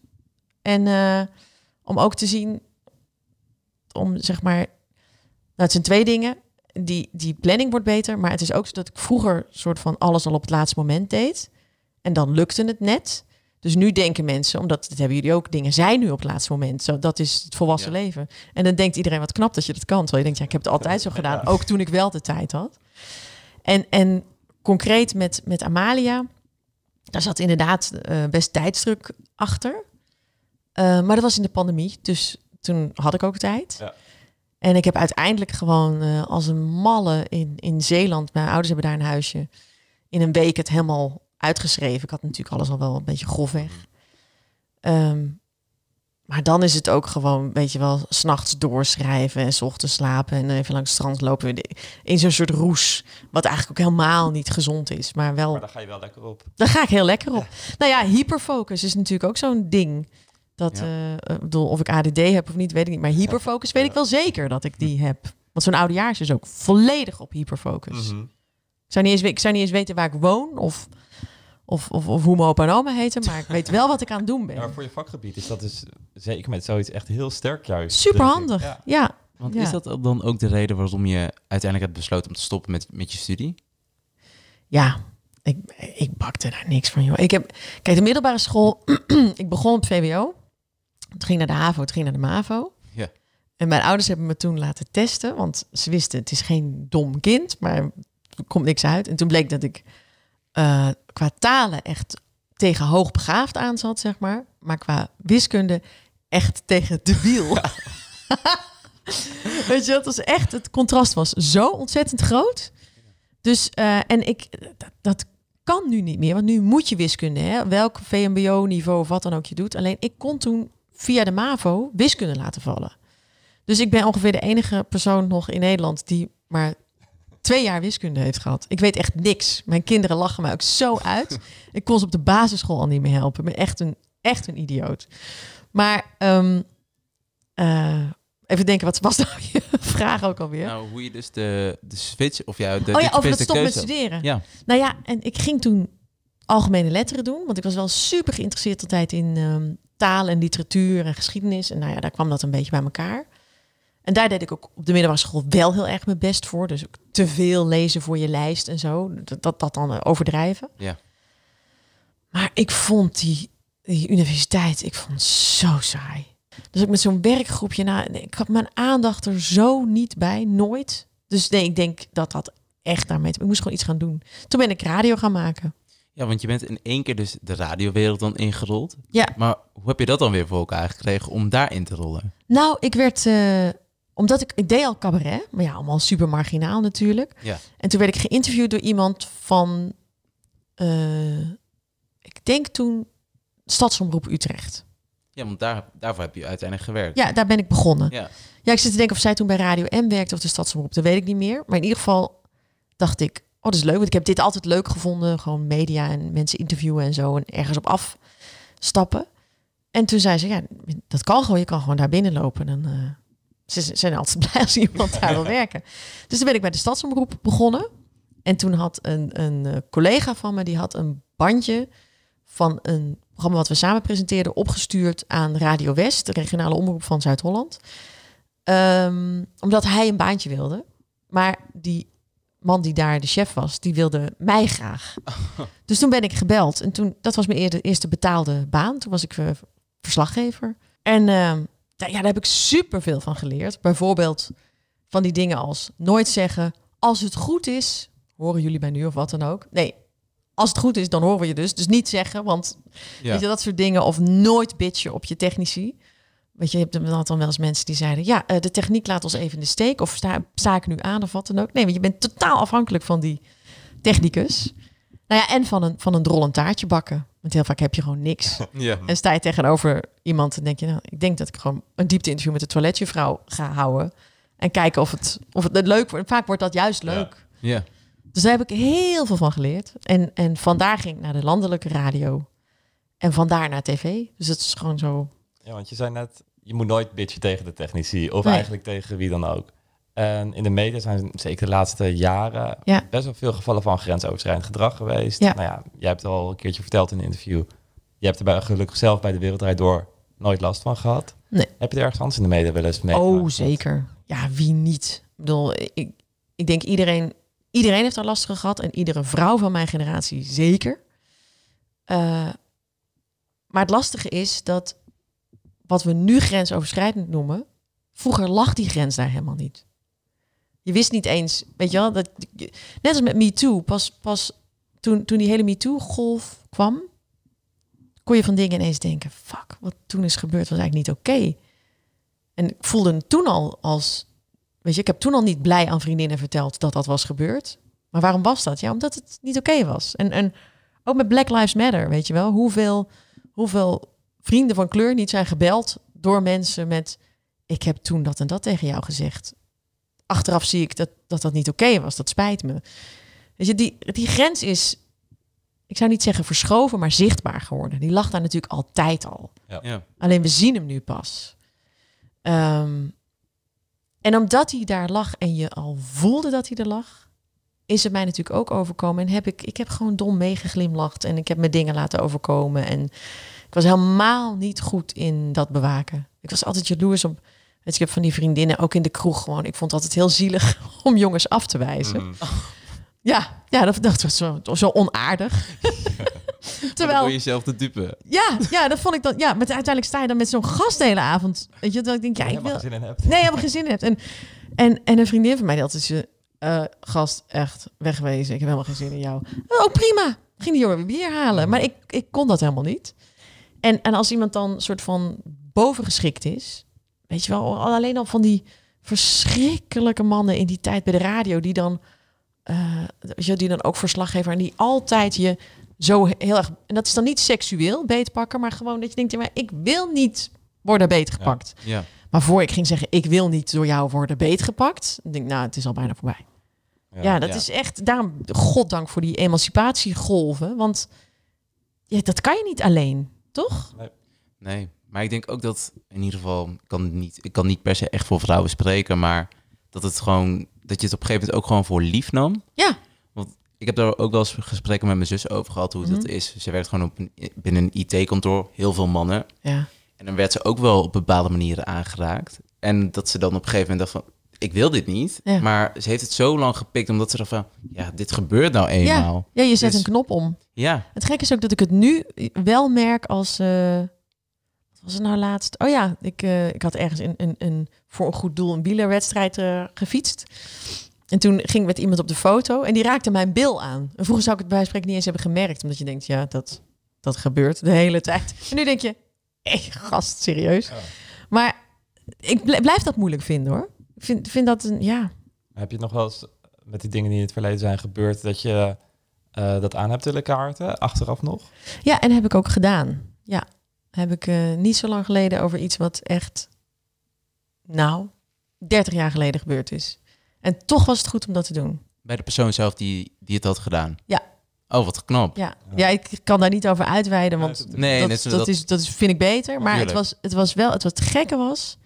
En eh, om ook te zien, om zeg maar, nou, het zijn twee dingen. Die, die planning wordt beter, maar het is ook zo dat ik vroeger soort van alles al op het laatste moment deed. En dan lukte het net. Dus nu denken mensen, omdat dat hebben jullie ook, dingen zijn nu op het laatste moment. Zo, dat is het volwassen Ja. leven. En dan denkt iedereen wat knap dat je dat kan. Terwijl je denkt, ja, ik heb het altijd zo gedaan. Ook toen ik wel de tijd had. En, en concreet met, met Amalia. daar zat inderdaad eh, best tijdsdruk achter. Eh, maar dat was in de pandemie, dus toen had ik ook tijd. Ja. En ik heb uiteindelijk gewoon eh, als een malle in, in Zeeland, mijn ouders hebben daar een huisje, in een week het helemaal uitgeschreven. Ik had natuurlijk alles al wel een beetje grofweg. Ehm, maar dan is het ook gewoon, weet je wel, s'nachts doorschrijven en s ochtends slapen en even langs het strand lopen in zo'n soort roes. Wat eigenlijk ook helemaal niet gezond is, maar wel Maar daar ga je wel lekker op. daar ga ik heel lekker op. Nou ja, hyperfocus is natuurlijk ook zo'n ding. Dat, Ja. eh, ik bedoel, of ik ADD heb of niet, weet ik niet. Maar hyperfocus weet ik wel zeker dat ik die heb. Want zo'n oudejaars is ook volledig op hyperfocus. Ik, zou niet eens, ik zou niet eens weten waar ik woon of, of, of, of hoe mijn opa en oma heten. Maar ik weet wel wat ik aan het doen Ja, maar ben. voor je vakgebied is dat dus zeker met zoiets echt heel sterk juist. Super denk ik. handig. Ja. Ja. Want Ja. is dat dan ook de reden waarom je uiteindelijk hebt besloten om te stoppen met, met je studie? Ja, ik, ik bakte daar niks van, joh. Ik heb, kijk, de middelbare school, [clears throat] ik begon op VWO. Het ging naar de HAVO, het ging naar de MAVO. Ja. En mijn ouders hebben me toen laten testen, want ze wisten, het is geen dom kind, maar er komt niks uit. En toen bleek dat ik eh, qua talen echt tegen hoogbegaafd aan zat, zeg maar. Maar qua wiskunde echt tegen de wiel. [laughs] Weet je, dat was echt, het contrast was zo ontzettend groot. Dus, eh, en ik, dat, dat kan nu niet meer, want nu moet je wiskunde, hè? welk VMBO-niveau of wat dan ook je doet. Alleen ik kon toen via de MAVO wiskunde laten vallen. Dus ik ben ongeveer de enige persoon nog in Nederland die maar twee jaar wiskunde heeft gehad. Ik weet echt niks. Mijn kinderen lachen mij ook zo uit. [laughs] Ik kon ze op de basisschool al niet meer helpen. Ik ben echt een, echt een idioot. Maar ehm, eh, even denken, wat was nou [laughs] je vraag ook alweer? Nou, hoe je dus de, de switch, of ja, de, oh ja, over het stoppen met studeren. Ja, Nou ja, en ik ging toen algemene letteren doen, want ik was wel super geïnteresseerd altijd in ehm, taal en literatuur en geschiedenis. En nou ja, daar kwam dat een beetje bij elkaar. En daar deed ik ook op de middelbare school wel heel erg mijn best voor. Dus ook te veel lezen voor je lijst en zo. Dat dat, dat dan eh, overdrijven. Ja. Maar ik vond die, die universiteit, ik vond het zo saai. Dus ik met zo'n werkgroepje, nou, nee, ik had mijn aandacht er zo niet bij, nooit. Dus nee, ik denk dat dat echt daarmee Ik moest gewoon iets gaan doen. Toen ben ik radio gaan maken. ja, want je bent in één keer dus de radiowereld dan ingerold. Ja. Maar hoe heb je dat dan weer voor elkaar gekregen om daarin te rollen? Nou, ik werd, eh, omdat ik, ik deed al cabaret, maar ja, allemaal super marginaal natuurlijk. Ja. En toen werd ik geïnterviewd door iemand van, eh, ik denk toen Stadsomroep Utrecht. Ja, want daar, daarvoor heb je uiteindelijk gewerkt. Ja, daar ben ik begonnen. Ja. Ja, ik zit te denken of zij toen bij Radio M werkte of de Stadsomroep. Dat weet ik niet meer. Maar in ieder geval dacht ik, oh, dat is leuk. Want ik heb dit altijd leuk gevonden. Gewoon media en mensen interviewen en zo. En ergens op afstappen. En toen zei ze, ja, dat kan gewoon. Je kan gewoon daar binnenlopen. En, eh, ze zijn altijd [laughs] blij als iemand daar wil werken. Dus toen ben ik bij de Stadsomroep begonnen. En toen had een, een eh, collega van me, die had een bandje van een programma wat we samen presenteerden, opgestuurd aan Radio West, de regionale omroep van Zuid-Holland. Ehm, omdat hij een baantje wilde. Maar die man die daar de chef was, die wilde mij graag. [laughs] Dus toen ben ik gebeld. En toen, dat was mijn eerste, eerste betaalde baan. Toen was ik eh, verslaggever. En ehm, daar, ja, daar heb ik super veel van geleerd. Bijvoorbeeld van die dingen als nooit zeggen, als het goed is, horen jullie mij nu of wat dan ook. Nee, als het goed is, dan horen we je dus. Dus niet zeggen, want Ja. Weet je, dat soort dingen. Of nooit bitchen op je technici. Weet je, je hebt dan dan wel eens mensen die zeiden... ja, eh, de techniek laat ons even in de steek. Of sta, sta ik nu aan of wat dan ook. Nee, want je bent totaal afhankelijk van die technicus. Nou ja, en van een, van een drollend taartje bakken. Want heel vaak heb je gewoon niks. [laughs] Ja. En sta je tegenover iemand en denk je... nou, ik denk dat ik gewoon een diepte-interview met de toiletjuffrouw ga houden. En kijken of het, of het leuk wordt. Vaak wordt dat juist Ja. leuk. ja. Dus daar heb ik heel veel van geleerd. En, en vandaar ging ik naar de landelijke radio. En vandaar naar tv. Dus het is gewoon zo... Ja, want je zei net, je moet nooit bitchen tegen de technici. Of Nee. eigenlijk tegen wie dan ook. En in de media zijn zeker de laatste jaren Ja. best wel veel gevallen van grensoverschrijdend gedrag geweest. Ja. Nou ja, jij hebt het al een keertje verteld in een interview. Je hebt er bij, gelukkig zelf bij de Wereldrijd Door nooit last van gehad. Nee. Heb je er ergens anders in de media wel eens mee Oh, zeker. Ja, wie niet? Ik bedoel, ik, ik denk iedereen, iedereen heeft daar last van gehad. En iedere vrouw van mijn generatie zeker. Eh, maar het lastige is dat wat we nu grensoverschrijdend noemen, vroeger lag die grens daar helemaal niet. Je wist niet eens, weet je wel, dat, net als met Me Too, pas, pas toen, toen die hele MeToo-golf kwam, kon je van dingen ineens denken, fuck, wat toen is gebeurd was eigenlijk niet oké. En ik voelde me toen al als, weet je, ik heb toen al niet blij aan vriendinnen verteld dat dat was gebeurd. Maar waarom was dat? Ja, omdat het niet oké was. En, en ook met Black Lives Matter, weet je wel, hoeveel, hoeveel vrienden van kleur niet zijn gebeld door mensen met, ik heb toen dat en dat tegen jou gezegd. Achteraf zie ik dat dat, dat niet oké was, dat spijt me. Weet je, die, die grens is, ik zou niet zeggen verschoven, maar zichtbaar geworden. Die lag daar natuurlijk altijd al. Ja. Alleen we zien hem nu pas. Ehm, en omdat hij daar lag en je al voelde dat hij er lag, is het mij natuurlijk ook overkomen. En heb ik, ik heb gewoon dom meegeglimlacht en ik heb me dingen laten overkomen. En ik was helemaal niet goed in dat bewaken. Ik was altijd jaloers op. weet je, Ik heb van die vriendinnen ook in de kroeg gewoon. Ik vond het altijd heel zielig [laughs] om jongens af te wijzen. Mm. Ja, ja, dat, dat was zo, zo onaardig. [laughs] Terwijl, Voor jezelf te dupe. ja, ja, dat vond ik dan. Ja, maar uiteindelijk sta je dan met zo'n gast de hele avond. Weet je, dat ik denk, ja, ik helemaal wil. geen zin in hebt. Nee, helemaal geen zin in hebt. En, en, en een vriendin van mij die altijd ze, eh, gast, echt wegwezen. Ik heb helemaal geen zin in jou. Oh, prima. Ging die jongen weer bier halen. Maar ik, ik kon dat helemaal niet. En, en als iemand dan soort van bovengeschikt is, weet je wel, alleen al van die verschrikkelijke mannen in die tijd bij de radio, die dan, je, die dan ook verslaggever en die altijd je zo heel erg, en dat is dan niet seksueel beetpakken, maar gewoon dat je denkt, ja, maar ik wil niet worden beetgepakt. Ja. Maar voor ik ging zeggen, ik wil niet door jou worden beetgepakt, dan denk ik, nou, het is al bijna voorbij. Ja, dat Ja. is echt, daarom, goddank voor die emancipatiegolven, want ja, dat kan je niet alleen, toch? Nee, maar ik denk ook dat in ieder geval, ik kan niet, ik kan niet per se echt voor vrouwen spreken, maar dat het gewoon, dat je het op een gegeven moment ook gewoon voor lief nam. Ja. Want ik heb daar ook wel eens gesprekken met mijn zus over gehad, hoe dat Mhm. is. Ze werkt gewoon op een, binnen een IT-kantoor, heel veel mannen. Ja. En dan werd ze ook wel op bepaalde manieren aangeraakt. En dat ze dan op een gegeven moment dacht van, ik wil dit niet. Ja. Maar ze heeft het zo lang gepikt, omdat ze dacht van, ja, dit gebeurt nou eenmaal. Ja, je zet Dus- een knop om. Ja, Het gekke is ook dat ik het nu wel merk als. wat was het nou laatst? Oh ja, ik, eh, ik had ergens in, een een, voor een goed doel een wielerwedstrijd eh, gefietst. En toen ging ik met iemand op de foto en die raakte mijn bil aan. En vroeger zou ik het bij spreken niet eens hebben gemerkt, omdat je denkt, ja, dat, dat gebeurt de hele tijd. En nu denk je, hé, gast, serieus. Ja. Maar ik bl- blijf dat moeilijk vinden hoor. Ik vind, vind dat een, ja, Heb je nog wel eens met die dingen die in het verleden zijn gebeurd, dat je eh, dat aan hebt willen kaarten, achteraf nog? Ja, en heb ik ook gedaan. Ja, heb ik eh, niet zo lang geleden over iets wat echt, nou, 30 jaar geleden gebeurd is. En toch was het goed om dat te doen. bij de persoon zelf die, die het had gedaan. Ja. Oh, wat knap. Ja, ja ik kan daar niet over uitweiden, want Nee, dat, dat, dat- is, dat is, vind ik beter. Maar het was, het was wel, het wat gekke was,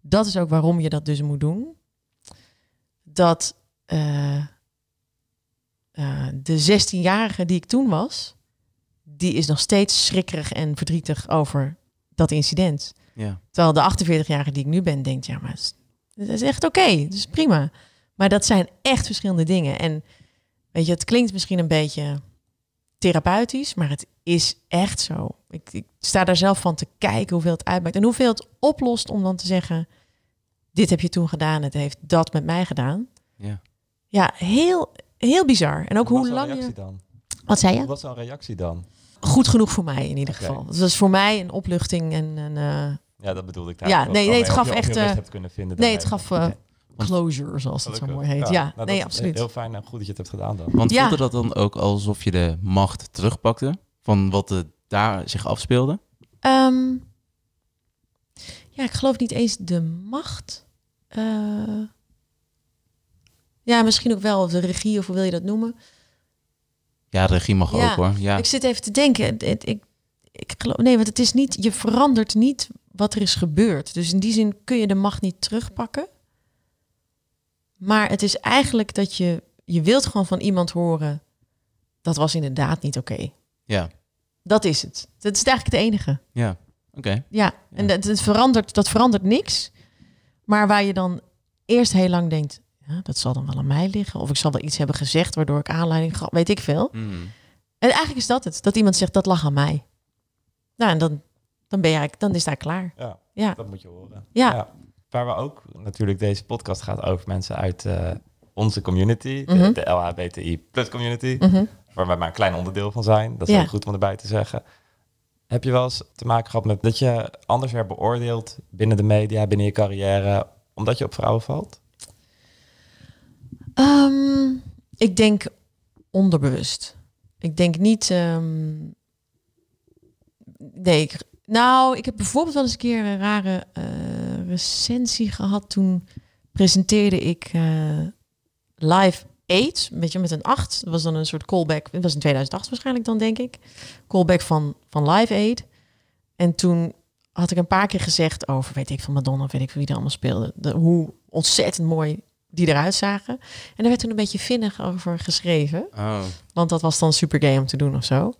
dat is ook waarom je dat dus moet doen. Dat eh, eh, de 16-jarige die ik toen was, die is nog steeds schrikkerig en verdrietig over dat incident. Ja. Terwijl de 48-jarige die ik nu ben denkt, ja, maar het is, echt oké, het is prima. Maar dat zijn echt verschillende dingen. En weet je, het klinkt misschien een beetje therapeutisch, maar het is echt zo. Ik, ik sta daar zelf van te kijken hoeveel het uitmaakt en hoeveel het oplost om dan te zeggen, dit heb je toen gedaan, het heeft dat met mij gedaan. Ja. Ja, heel, heel bizar. En ook hoe lang je... dan? Wat zei je? Wat was zo'n reactie dan? Goed genoeg voor mij in ieder geval. Het was voor mij een opluchting en een... eh, Ja, dat bedoelde ik. Ja, eigenlijk nee, nee, het gaf echt, eh, vinden nee, het gaf eh, closure, zoals het zo mooi heet. Ja, nou, dat nee, is absoluut. Heel fijn en goed dat je het hebt gedaan dan. Want Ja. voelde dat dan ook alsof je de macht terugpakte van wat er daar zich afspeelde? Ehm, ja, ik geloof niet eens de macht. Eh, ja, misschien ook wel de regie, of hoe wil je dat noemen? Ja, de regie mag Ja, ook hoor. Ja. Ik zit even te denken. Het- ik, ik geloof, nee, want het is niet, je verandert niet wat er is gebeurd. Dus in die zin kun je de macht niet terugpakken. Maar het is eigenlijk dat je, je wilt gewoon van iemand horen, dat was inderdaad niet oké. Ja, Dat is het. Dat is eigenlijk het enige. ja. Oké. Ja, en dat, het verandert, dat verandert niks. Maar waar je dan eerst heel lang denkt, ja, dat zal dan wel aan mij liggen. Of ik zal wel iets hebben gezegd waardoor ik aanleiding gehad, weet ik veel. Mhm. En eigenlijk is dat het. Dat iemand zegt, dat lag aan mij. Nou, en dan, dan, ben je eigenlijk, dan is daar klaar. Ja, Ja, dat moet je horen. ja. Waar we ook natuurlijk deze podcast gaat over mensen uit eh, onze community, de, Mhm. de LHBTI plus community. Mhm. waar wij maar een klein onderdeel van zijn. Dat is Ja. ook goed om erbij te zeggen. Heb je wel eens te maken gehad met dat je anders werd beoordeeld binnen de media, binnen je carrière, omdat je op vrouwen valt? Ehm, ik denk onderbewust. Ik denk niet. ehm, nee, ik, nou, ik heb bijvoorbeeld wel eens een keer een rare eh, recensie gehad. Toen presenteerde ik eh, live Aids, weet je, met een 8. Dat was dan een soort callback. Het was in 2008 waarschijnlijk dan, denk ik. Callback van, van Live Aid. En toen had ik een paar keer gezegd over, weet ik van Madonna, weet ik van wie er allemaal speelde. De, hoe ontzettend mooi die eruit zagen. En daar werd toen een beetje vinnig over geschreven. Oh, Want dat was dan super gay om te doen of zo. [laughs]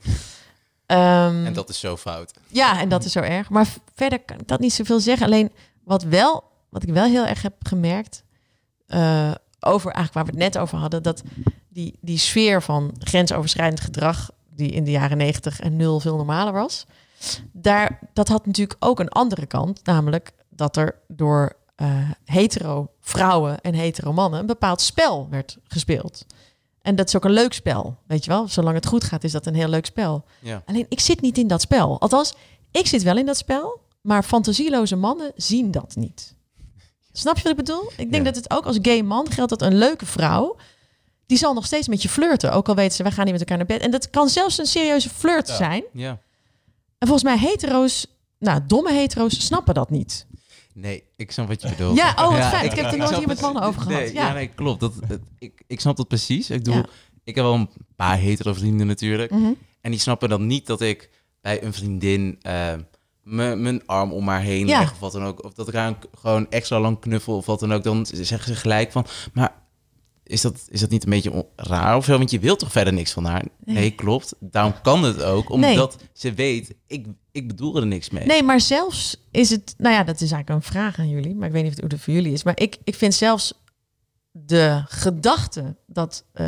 Ehm, en dat is zo fout. ja, en dat is zo erg. Maar verder kan ik dat niet zoveel zeggen. Alleen wat, wel, wat ik wel heel erg heb gemerkt... eh, over eigenlijk waar we het net over hadden... dat die, die sfeer van grensoverschrijdend gedrag... die in de jaren negentig en nul veel normaler was... Daar, dat had natuurlijk ook een andere kant. Namelijk dat er door eh, hetero vrouwen en hetero mannen... een bepaald spel werd gespeeld. En dat is ook een leuk spel, weet je wel. Zolang het goed gaat, is dat een heel leuk spel. Ja. Alleen ik zit niet in dat spel. Althans, ik zit wel in dat spel, maar fantasieloze mannen zien dat niet. Snap je wat ik bedoel? Ik denk Ja. dat het ook als gay man geldt dat een leuke vrouw, die zal nog steeds met je flirten. Ook al weten ze, we gaan niet met elkaar naar bed. En dat kan zelfs een serieuze flirt Ja. zijn. Ja. En volgens mij hetero's, nou, domme hetero's snappen dat niet. Nee, ik snap wat je bedoelt. Ja, oh, wat fijn. Ik heb er nooit hier met mannen over gehad. Nee, Ja. ja. nee, klopt. Dat, dat- ik, ik snap dat precies. Ik Ja. ik heb wel een paar hetero vrienden natuurlijk. Mhm. En die snappen dan niet dat ik bij een vriendin eh, mijn arm om haar heen Ja. leg of wat dan ook. Of dat ik haar een- gewoon extra lang knuffel of wat dan ook. Dan zeggen ze gelijk van, maar is dat, is dat niet een beetje raar of zo? Want je wilt toch verder niks van haar? Nee, klopt. Daarom kan het ook, omdat ze weet, ik, ik bedoel er niks mee. Nee, maar zelfs is het, nou ja, dat is eigenlijk een vraag aan jullie, maar ik weet niet of het hoe voor jullie is. Maar ik, ik vind zelfs de gedachte dat eh,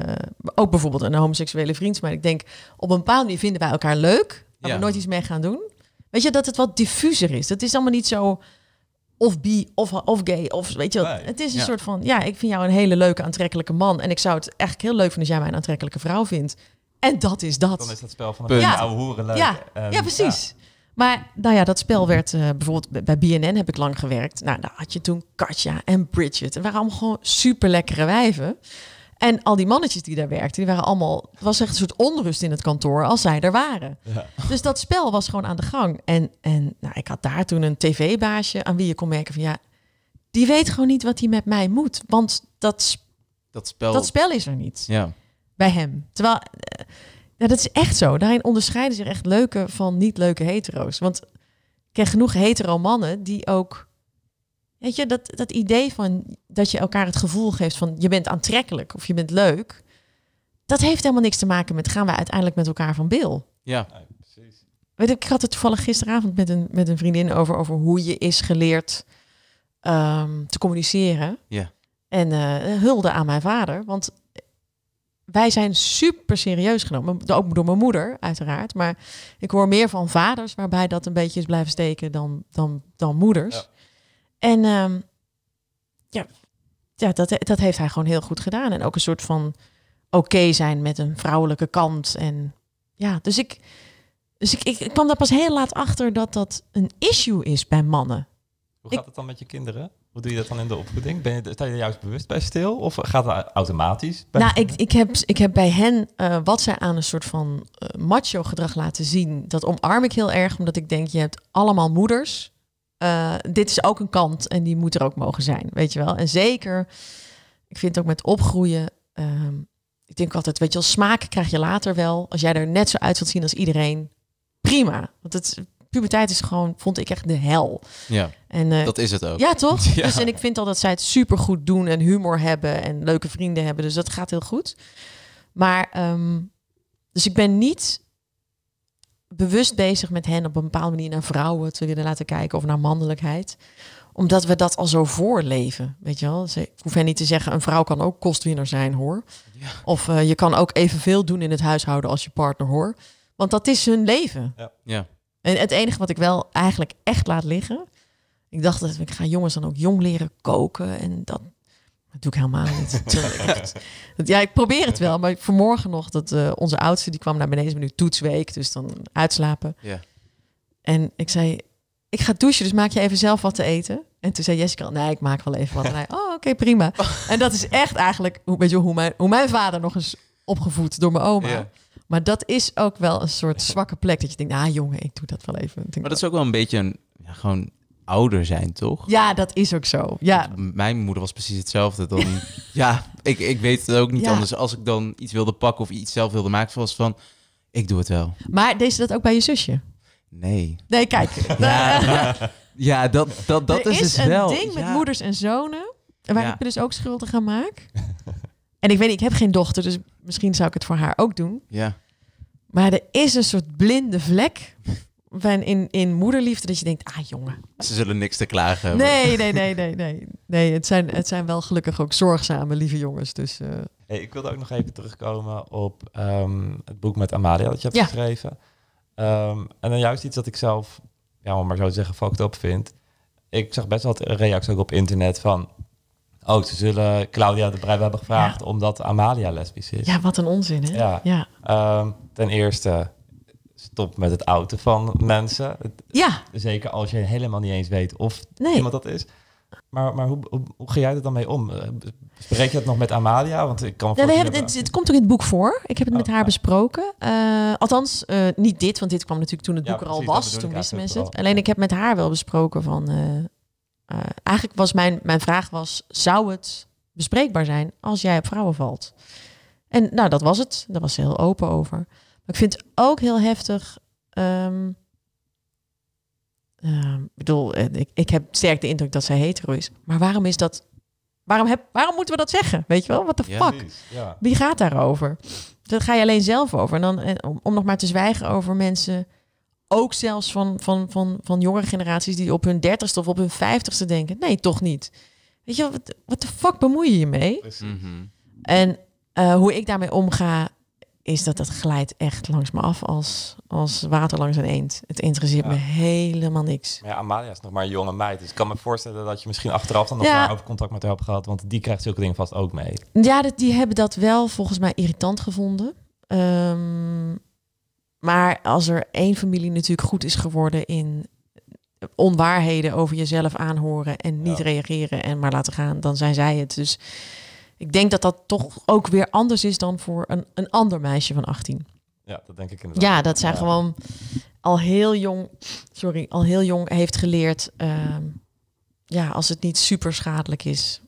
ook bijvoorbeeld een homoseksuele vriend, maar ik denk op een bepaalde manier vinden wij elkaar leuk, waar Ja. we nooit iets mee gaan doen. Weet je dat het wat diffuser is? Dat is allemaal niet zo of bi of, of gay of weet je wat? Nee. Het is een Ja. soort van ja, ik vind jou een hele leuke aantrekkelijke man en ik zou het eigenlijk heel leuk vinden als jij mij een aantrekkelijke vrouw vindt. En dat is dat. Dan is dat spel van een Ja. oude hoeren leuk. Ja, En, ja, precies. Maar nou ja, dat spel werd eh, bijvoorbeeld bij- BNN heb ik lang gewerkt. Nou, daar had je toen Katja en Bridget. Het waren allemaal gewoon super lekkere wijven. En al die mannetjes die daar werkten, die waren allemaal. Het was echt een soort onrust in het kantoor als zij er waren. Ja. Dus dat spel was gewoon aan de gang. En, en nou, ik had daar toen een tv-baasje aan wie je kon merken van ja, die weet gewoon niet wat hij met mij moet. Want dat, Dat spel... dat spel is er niet Ja. bij hem. Terwijl, eh, ja, dat is echt zo. Daarin onderscheiden zich echt leuke van niet leuke hetero's. Want ik ken genoeg hetero mannen die ook... Weet je, dat, dat idee van dat je elkaar het gevoel geeft van je bent aantrekkelijk of je bent leuk. Dat heeft helemaal niks te maken met gaan wij uiteindelijk met elkaar van bil. Ja. Precies. Weet ik, ik had het toevallig gisteravond met een, met een vriendin over, over hoe je is geleerd ehm, te communiceren. Ja. En eh, hulde aan mijn vader. Want wij zijn super serieus genomen. Ook door mijn moeder, uiteraard. Maar ik hoor meer van vaders waarbij dat een beetje is blijven steken dan, dan, dan moeders. Ja. En ehm, ja, ja dat, dat heeft hij gewoon heel goed gedaan. En ook een soort van oké zijn met een vrouwelijke kant. En ja, dus ik, dus ik, ik, ik kwam daar pas heel laat achter dat dat een issue is bij mannen. Hoe Ik- gaat het dan met je kinderen? Hoe doe je dat dan in de opvoeding? Ben je, sta je er juist bewust bij stil? Of gaat het automatisch? Bij... Nou, ik, ik, heb, ik heb bij hen eh, wat zij aan een soort van eh, macho gedrag laten zien. Dat omarm ik heel erg, omdat ik denk, je hebt allemaal moeders. Eh, dit is ook een kant en die moet er ook mogen zijn, weet je wel. En zeker, ik vind ook met opgroeien, ehm, ik denk altijd, weet je wel, smaak krijg je later wel. Als jij er net zo uit wilt zien als iedereen, prima. Want het, puberteit is gewoon, vond ik echt de hel. ja, En eh, dat is het ook. ja, toch? [laughs] Ja. Dus, en ik vind al dat zij het supergoed doen en humor hebben en leuke vrienden hebben. Dus dat gaat heel goed. Maar, ehm, dus ik ben niet bewust bezig met hen op een bepaalde manier naar vrouwen te willen laten kijken of naar mannelijkheid. Omdat we dat al zo voorleven, weet je wel. Ze- Ik hoef hen niet te zeggen, een vrouw kan ook kostwinner zijn, hoor. Ja. Of eh, je kan ook evenveel doen in het huishouden als je partner, hoor. Want dat is hun leven. Ja. En het enige wat ik wel eigenlijk echt laat liggen. Ik dacht dat ik ga jongens dan ook jong leren koken en dat. Dat doe ik helemaal niet. [laughs] Ja, ik probeer het wel. Maar vanmorgen nog, dat eh, onze oudste, die kwam naar beneden. nu toetsweek, dus dan uitslapen. Ja. En ik zei, ik ga douchen, dus maak je even zelf wat te eten. En toen zei Jessica, nee, ik maak wel even wat. En hij, oh, oké, prima. [laughs] En dat is echt eigenlijk, hoe, weet je, hoe, mijn, hoe mijn vader nog eens opgevoed door mijn oma. Ja. Maar dat is ook wel een soort zwakke plek. Dat je denkt, ah jongen, ik doe dat wel even. Maar dat is ook wel een beetje een, ja, gewoon ouder zijn, toch? Ja, dat is ook zo. Ja, Mijn moeder was precies hetzelfde. Dan, [laughs] ja, ik, ik weet het ook niet Ja. anders. Als ik dan iets wilde pakken of iets zelf wilde maken, was van, ik doe het wel. maar deed ze dat ook bij je zusje? Nee. Nee, kijk. [laughs] Ja, ja dat, dat, dat er is, dus een wel. ding met moeders en zonen waar ik me dus ook schuldig aan maak. [laughs] en ik weet niet, ik heb geen dochter, dus misschien zou ik het voor haar ook doen. Ja. Maar er is een soort blinde vlek van in, in moederliefde dat je denkt, ah jongen. Ze zullen niks te klagen hebben. Nee, nee, nee, nee, nee. Nee, het zijn, het zijn wel gelukkig ook zorgzame, lieve jongens. Dus eh, Hey, ik wilde ook nog even terugkomen op ehm, het boek met Amalia dat je hebt Ja. geschreven. Ehm, en dan juist iets dat ik zelf, ja, om maar zo te zeggen, fucked up vind. Ik zag best wel wat reacties ook op internet van... Oh, ze zullen Claudia de Brij hebben gevraagd omdat Amalia lesbisch is. ja, wat een onzin, hè? Ja. Ja. Ehm, ten eerste, stop met het outen van mensen. Ja, Zeker als je helemaal niet eens weet of Nee. iemand dat is. Maar, maar hoe, hoe, hoe ga jij er dan mee om? Eh, Spreek je het nog met Amalia? Want ik kan Ja, we hebben, het, dat- het komt ook in het boek voor. Ik heb het met Oh, haar besproken. Eh, althans, eh, niet dit, want dit kwam natuurlijk toen het Ja, boek er al dat was. Toen wisten mensen het. Alleen ik heb met haar wel besproken van... eh, eigenlijk was mijn, mijn vraag was, zou het bespreekbaar zijn als jij op vrouwen valt? En nou, dat was het. Daar was ze heel open over. Maar ik vind het ook heel heftig... ik bedoel, eh, ik, ik heb sterk de indruk dat zij hetero is. Maar waarom is dat... Waarom, heb, waarom moeten we dat zeggen? Weet je wel? The Ja. fuck? Ja. Wie gaat daarover? Daar ga je alleen zelf over. En dan en om, om nog maar te zwijgen over mensen, ook zelfs van, van, van, van jongere generaties die op hun dertigste of op hun vijftigste denken. Nee, toch niet. Weet je, wat, wat de fuck bemoei je je mee? Precies. Mhm. En eh, hoe ik daarmee omga, is dat het glijdt echt langs me af als, als water langs een eend. Het interesseert Ja. me helemaal niks. Maar ja, Amalia is nog maar een jonge meid. Dus ik kan me voorstellen dat je misschien achteraf dan nog Ja. maar over contact met haar hebt gehad. Want die krijgt zulke dingen vast ook mee. Ja, dat, die hebben dat wel volgens mij irritant gevonden. Ehm, maar als er één familie natuurlijk goed is geworden in onwaarheden over jezelf aanhoren en niet Ja. reageren en maar laten gaan, dan zijn zij het. Dus ik denk dat dat toch ook weer anders is dan voor een, een ander meisje van 18. Ja, dat denk ik inderdaad. Ja, dat zijn Ja. gewoon al heel jong, sorry, al heel jong heeft geleerd. ehm, ja, als het niet super schadelijk is,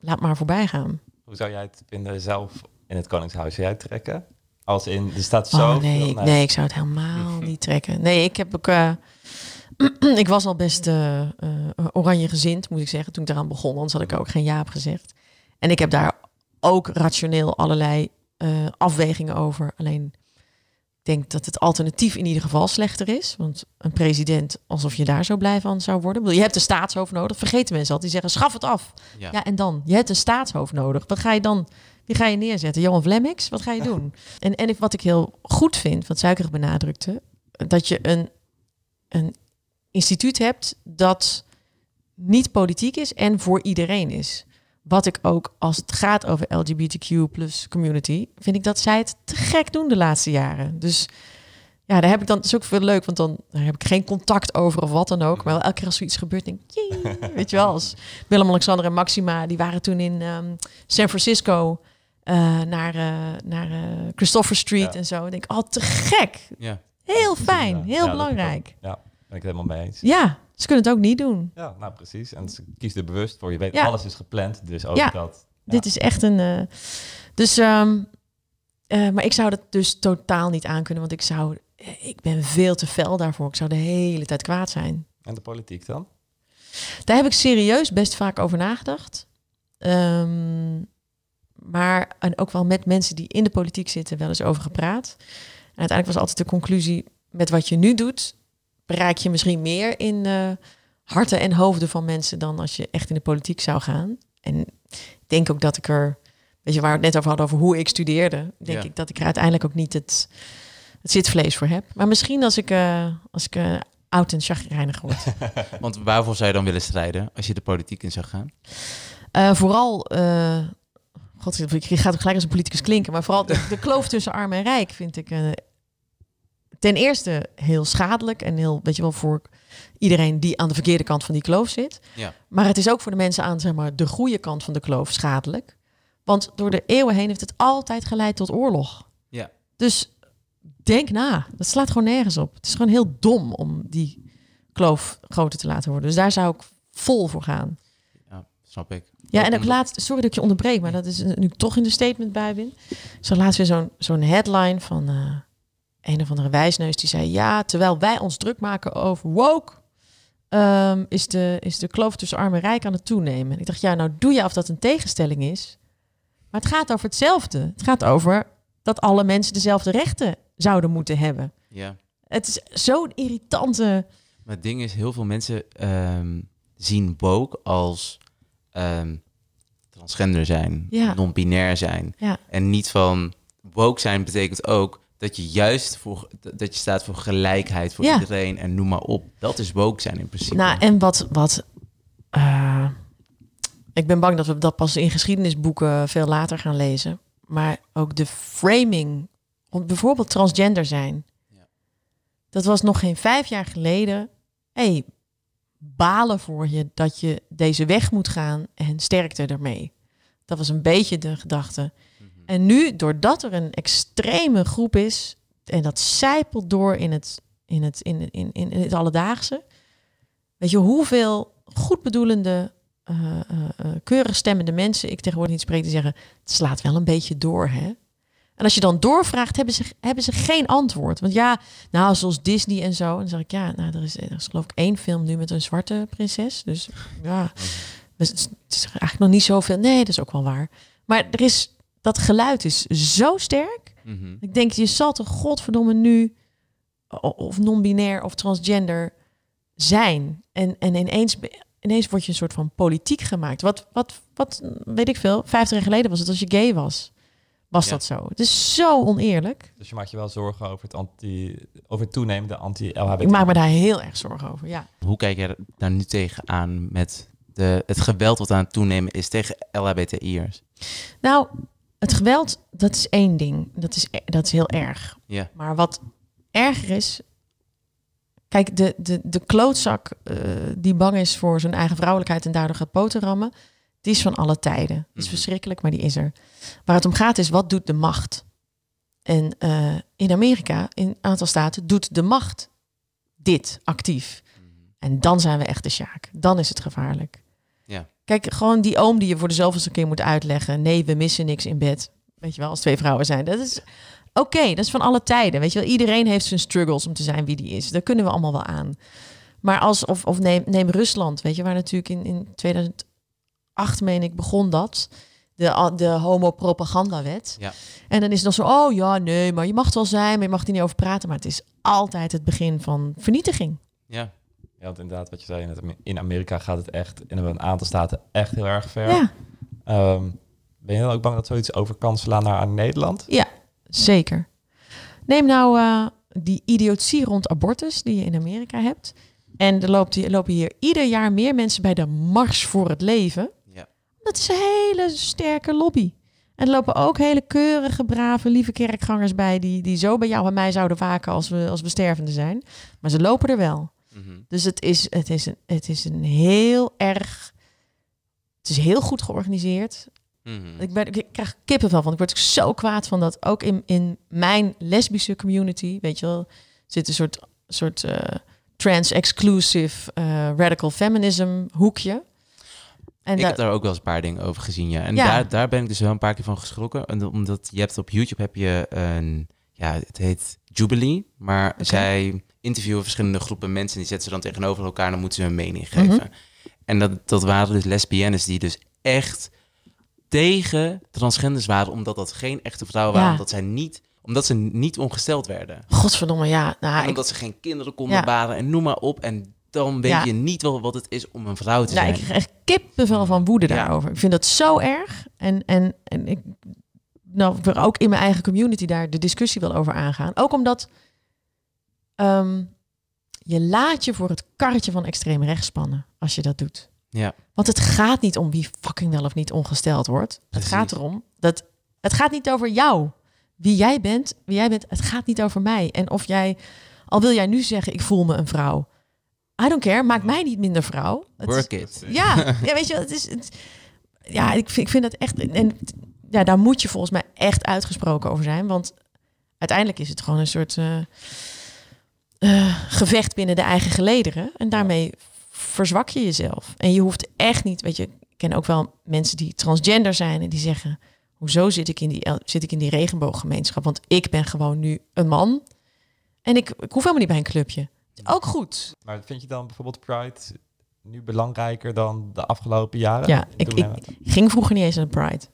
laat maar voorbij gaan. Hoe zou jij het vinden zelf in het Koningshuis? Zou jij trekken? Als in, er staat zo Oh nee, ik- nee, ik zou het helemaal [laughs] niet trekken. Nee, ik heb ook. eh, [clears throat] ik was al best eh, eh, oranje gezind, moet ik zeggen, toen ik eraan begon. Anders had ik ook geen ja op gezegd. En ik heb daar ook rationeel allerlei eh, afwegingen over. Alleen ik denk dat het alternatief in ieder geval slechter is. Want een president, alsof je daar zo blij van zou worden. Ik bedoel, Je hebt een staatshoofd nodig. Vergeten mensen altijd. Die zeggen, schaf het af. Ja. Ja, en dan? Je hebt een staatshoofd nodig. Wat ga je dan? Wie ga je neerzetten? Johan Vlemmix? Wat ga je doen? [laughs] En, en wat ik heel goed vind, wat Suikerig benadrukte, dat je een, een instituut hebt dat niet politiek is en voor iedereen is. Wat ik ook, als het gaat over LGBTQ plus community, vind ik dat zij het te gek doen de laatste jaren. Dus ja, daar heb ik dan, dat is ook veel leuk, want dan heb ik geen contact over of wat dan ook. Maar wel elke keer als zoiets gebeurt, denk ik, jee, weet je wel, als Willem-Alexander en Maxima, die waren toen in ehm, San Francisco eh, naar, eh, naar eh, Christopher Street Ja. en zo. Ik denk, oh, te gek. Ja. Heel fijn, heel ja, belangrijk. Ja, ben ik het helemaal mee eens. Ja, ze kunnen het ook niet doen. Ja, nou precies. En ze kiest er bewust voor. Je weet, alles is gepland. Dus ook Ja. dat. Ja. Dit is echt een. dus, ehm, eh, maar ik zou dat dus totaal niet aankunnen, want ik zou. Ik ben veel te fel daarvoor. Ik zou de hele tijd kwaad zijn. En de politiek dan? Daar heb ik serieus best vaak over nagedacht. Ehm, maar en ook wel met mensen die in de politiek zitten wel eens over gepraat. En uiteindelijk was altijd de conclusie: met wat je nu doet, bereik je misschien meer in eh, harten en hoofden van mensen dan als je echt in de politiek zou gaan. En ik denk ook dat ik er, weet je, waar we het net over hadden over hoe ik studeerde, denk Ja. ik dat ik er uiteindelijk ook niet het, het zitvlees voor heb. Maar misschien als ik, eh, als ik eh, oud en chagrijnig word. [laughs] Want waarvoor zou je dan willen strijden als je de politiek in zou gaan? Vooral, god, ik ga ook gelijk als een politicus klinken, maar vooral de, de kloof tussen arm en rijk vind ik eh, ten eerste heel schadelijk en heel, weet je wel, voor iedereen die aan de verkeerde kant van die kloof zit. Ja. Maar het is ook voor de mensen aan, zeg maar, de goede kant van de kloof schadelijk. Want door de eeuwen heen heeft het altijd geleid tot oorlog. Ja. Dus denk na. Dat slaat gewoon nergens op. Het is gewoon heel dom om die kloof groter te laten worden. Dus daar zou ik vol voor gaan. Snap ik. Ja, en ook laatst, sorry dat ik je onderbreek, maar dat is nu ik toch in de statement bij ben. Zo laatst weer zo'n zo'n headline van eh, een of andere wijsneus die zei: Ja, terwijl wij ons druk maken over woke, ehm, is, de, is de kloof tussen arm en rijk aan het toenemen. En ik dacht, ja, nou doe je of dat een tegenstelling is. Maar het gaat over hetzelfde. Het gaat over dat alle mensen dezelfde rechten zouden moeten hebben. Ja. Het is zo'n irritante. Maar het ding is, heel veel mensen ehm, zien woke als ehm, transgender zijn, Ja. non-binair zijn. Ja. En niet van woke zijn betekent ook dat je juist voor dat je staat voor gelijkheid voor Ja. iedereen en noem maar op. Dat is woke zijn in principe. Nou, en wat. wat eh, ik ben bang dat we dat pas in geschiedenisboeken veel later gaan lezen. Maar ook de framing. Want bijvoorbeeld transgender zijn. Ja. Dat was nog geen vijf jaar geleden. hey, balen voor je dat je deze weg moet gaan en sterkte ermee. Dat was een beetje de gedachte. Mhm. En nu, doordat er een extreme groep is, en dat zijpelt door in het, in het, in, in, in, in het alledaagse. Weet je hoeveel goedbedoelende, eh, eh, eh, keurig stemmende mensen ik tegenwoordig niet spreek die zeggen: het slaat wel een beetje door, hè? En als je dan doorvraagt, hebben ze, hebben ze geen antwoord. Want ja, nou, zoals Disney en zo. En dan zeg ik, ja, nou, er is, er is geloof ik één film nu met een zwarte prinses. Dus ja, dus het is eigenlijk nog niet zoveel. Nee, dat is ook wel waar. Maar er is, dat geluid is zo sterk. Mhm. Ik denk, je zal toch godverdomme nu of non-binair of transgender zijn. En, en ineens, ineens word je een soort van politiek gemaakt. Wat, wat, wat weet ik veel, 50 jaar geleden was het als je gay was. Was Ja. dat zo? Het is zo oneerlijk. Dus je maakt je wel zorgen over het, anti, over het toenemende anti-LHBT. Ik maak me daar heel erg zorgen over, ja. Hoe kijk je daar nu tegenaan met de, het geweld wat aan het toenemen is tegen LHBTI'ers? Nou, het geweld, dat is één ding. Dat is, dat is heel erg. Ja. Maar wat erger is... Kijk, de, de, de klootzak eh, die bang is voor zijn eigen vrouwelijkheid... en daardoor gaat poten rammen... die is van alle tijden. Dat is Mhm. verschrikkelijk, maar die is er. Waar het om gaat is, wat doet de macht? En eh, in Amerika, in een aantal staten... doet de macht dit actief. En dan zijn we echt de sjaak. Dan is het gevaarlijk. Ja. Kijk, gewoon die oom die je voor de zoveelste keer moet uitleggen. Nee, we missen niks in bed. Weet je wel, als twee vrouwen zijn. Dat is oké, dat is van alle tijden. Weet je wel, iedereen heeft zijn struggles om te zijn wie die is. Daar kunnen we allemaal wel aan. Maar als, of, of neem, neem Rusland, weet je, waar natuurlijk in, in 2008, meen ik, begon dat. De, de homo-propagandawet. Ja. En dan is het nog zo, oh ja, nee, maar je mag het wel zijn, maar je mag er niet over praten. Maar het is altijd het begin van vernietiging. Ja. Ja, want inderdaad, wat je zei, in, het, in Amerika gaat het echt in een aantal staten echt heel erg ver. Ja, Ehm, ben je dan ook bang dat zoiets over kan slaan naar aan Nederland? ja zeker. Neem nou eh, die idiotie rond abortus die je in Amerika hebt. En er loopt, er lopen hier ieder jaar meer mensen bij de Mars voor het Leven. Dat is een hele sterke lobby. En er lopen ook hele keurige, brave, lieve kerkgangers bij... die, die zo bij jou en mij zouden waken als we, als we stervende zijn. Maar ze lopen er wel. Mhm. Dus het is, het is, een, het is een heel erg... Het is heel goed georganiseerd. Mhm. Ik, ben, ik krijg kippenvel van. Ik word zo kwaad van dat ook in, in mijn lesbische community, weet je wel, zit een soort, soort eh, trans-exclusive eh, radical feminism hoekje. En ik heb daar ook wel eens een paar dingen over gezien, ja. En Ja. Daar, daar ben ik dus wel een paar keer van geschrokken. En dat- omdat je hebt op YouTube heb je een, ja, het heet Jubilee. Maar zij interviewen verschillende groepen mensen en die zetten ze dan tegenover elkaar en dan moeten ze hun mening geven. Mhm. En dat, dat waren dus lesbiennes die dus echt tegen transgenders waren, omdat dat geen echte vrouwen waren, Ja. omdat zij niet, omdat ze niet ongesteld werden. Godverdomme, ja. Nou, En ik, omdat ze geen kinderen konden Ja. baren en noem maar op. En dan weet Ja. je niet wel wat het is om een vrouw te zijn. ik krijg echt kippenvel van woede Ja. daarover. Ik vind dat zo erg. En, en, en ik, nou, ik wil ook in mijn eigen community daar de discussie wel over aangaan. Ook omdat ehm, je laat je voor het karretje van extreem rechts spannen als je dat doet. Ja. Want het gaat niet om wie fucking wel of niet ongesteld wordt. Het Precies. gaat erom dat het gaat niet over jou. Wie jij bent, wie jij bent, het gaat niet over mij. En of jij, al wil jij nu zeggen, ik voel me een vrouw. I don't care, maakt mij niet minder vrouw. Het is- Work it. ja, ja, weet je, het is. Het, ja, ik vind, ik vind dat echt. En ja, daar moet je volgens mij echt uitgesproken over zijn. Want uiteindelijk is het gewoon een soort eh, eh, gevecht binnen de eigen gelederen. En daarmee verzwak je jezelf. En je hoeft echt niet, weet je, ik ken ook wel mensen die transgender zijn en die zeggen: Hoezo zit ik in die, zit ik in die regenbooggemeenschap? Want ik ben gewoon nu een man. En ik, ik hoef helemaal niet bij een clubje. Ook goed. Maar vind je dan bijvoorbeeld Pride nu belangrijker dan de afgelopen jaren? Ja, ik, ging vroeger niet eens naar de Pride.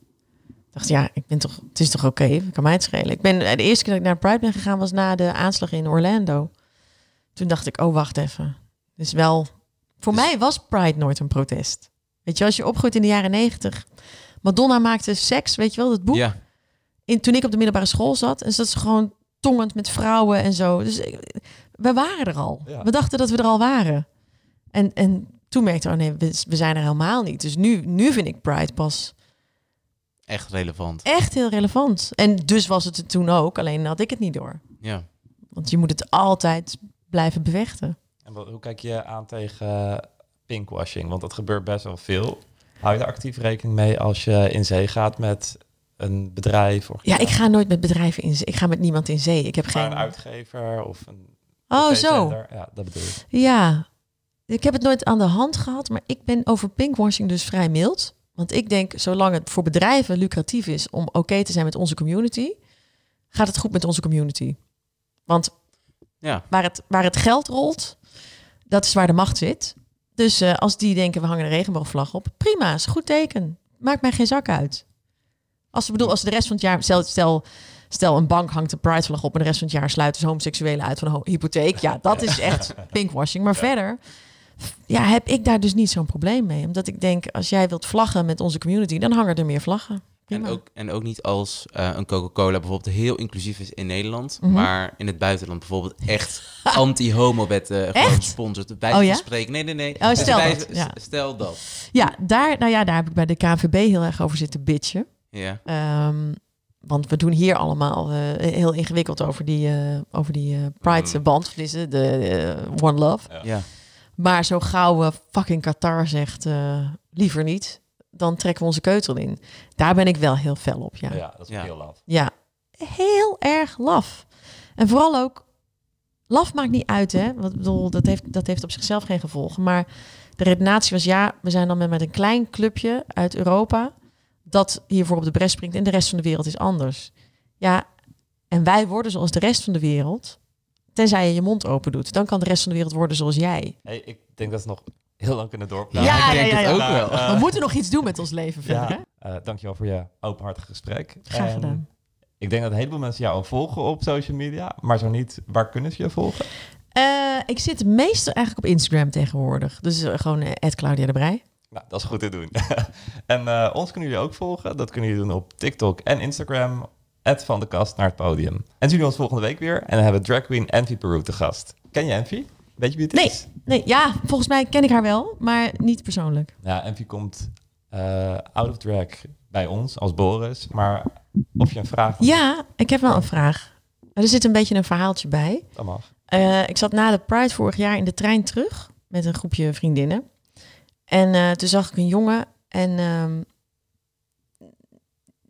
Ik dacht, ja, ik ben toch, het is toch oké, kan mij het schelen. Ik ben, de eerste keer dat ik naar de Pride ben gegaan was na de aanslag in Orlando. Toen dacht ik, oh, wacht even. Dus wel, voor Dus- mij was Pride nooit een protest. Weet je, als je opgroeit in de jaren negentig. Madonna maakte seks, weet je wel, dat boek. Ja, In, toen ik op de middelbare school zat. En zat ze gewoon tongend met vrouwen en zo. Dus ik- we waren er al. Ja. We dachten dat we er al waren. En, en toen merkte ik, oh nee, we, we zijn er helemaal niet. Dus nu, nu vind ik Pride pas echt relevant. echt heel relevant. En dus was het er toen ook, alleen had ik het niet door. Ja. Want je moet het altijd blijven bevechten. En wat- hoe kijk je aan tegen pinkwashing? Want dat gebeurt best wel veel. Hou je er actief rekening mee als je in zee gaat met een bedrijf? Of Ja, ik ga nooit met bedrijven in zee. Ik ga met niemand in zee. Ik heb Maar een geen... uitgever of een Oh, zo. Ja, dat bedoel ik. Ja, ik heb het nooit aan de hand gehad, maar ik ben over pinkwashing dus vrij mild. Want ik denk, zolang het voor bedrijven lucratief is om oké te zijn met onze community, gaat het goed met onze community. Want Ja. waar het, waar het geld rolt, dat is waar de macht zit. Dus eh, als die denken, we hangen een regenboogvlag op, prima, is een goed teken. Maakt mij geen zak uit. Als, ik bedoel, als de rest van het jaar, stel, stel, stel een bank hangt een pridevlag op en de rest van het jaar sluiten ze homoseksuelen uit van een hypotheek. Ja, dat is echt [laughs] pinkwashing. Maar verder ja, heb ik daar dus niet zo'n probleem mee. Omdat ik denk, als jij wilt vlaggen met onze community, dan hangen er meer vlaggen. En ook, en ook niet als eh, een Coca-Cola bijvoorbeeld heel inclusief is in Nederland, Mhm. maar in het buitenland bijvoorbeeld echt [laughs] anti-homo-wetten gewoon Echt? sponsort. Bij Oh ja? spreken. Nee, nee, nee. Oh, Dus stel dat, ja. Stel dat. Ja, daar, nou ja, daar heb ik bij de KNVB heel erg over zitten bitchen. Ja. Ehm, want we doen hier allemaal eh, heel ingewikkeld over die, eh, over die eh, Pride-band. Dus de One Love. ja. Maar zo gauw we fucking Qatar zegt, eh, liever niet, dan trekken we onze keutel in. Daar ben ik wel heel fel op, ja. Ja, dat is Ja. heel laf. Ja, heel erg laf. En vooral ook, laf maakt niet uit, hè. Want ik bedoel, dat heeft, dat heeft op zichzelf geen gevolgen. Maar de redenatie was, ja, we zijn dan met, met een klein clubje uit Europa... dat hiervoor op de bres springt en de rest van de wereld is anders. Ja, en wij worden zoals de rest van de wereld... tenzij je je mond open doet. Dan kan de rest van de wereld worden zoals jij. Hey, ik denk dat ze nog heel lang kunnen doorpraten. Ja, ik denk het ook wel. We moeten nog iets doen met ons leven verder, hè? Ja, eh, dankjewel voor je openhartig gesprek. Graag En gedaan. Ik denk dat een heleboel mensen jou volgen op social media, maar zo niet, waar kunnen ze je volgen? Eh, ik zit meestal eigenlijk op Instagram tegenwoordig. Dus eh, gewoon uh, Claudia de Brij. Nou, dat is goed te doen. [laughs] en eh, ons kunnen jullie ook volgen. Dat kunnen jullie doen op TikTok en Instagram. van de kast naar het podium. En zien jullie ons volgende week weer. En dan hebben we drag queen Envy Peru te gast. Ken je Envy? Weet je wie het Nee. is? Nee, ja, volgens mij ken ik haar wel, maar niet persoonlijk. Ja, Envy komt eh, out of drag bij ons als Boris. Maar of je een vraag hebt, Ja, ik heb wel een vraag. Er zit een beetje een verhaaltje bij. dat mag. Eh, ik zat na de Pride vorig jaar in de trein terug met een groepje vriendinnen. En eh, toen zag ik een jongen en ehm,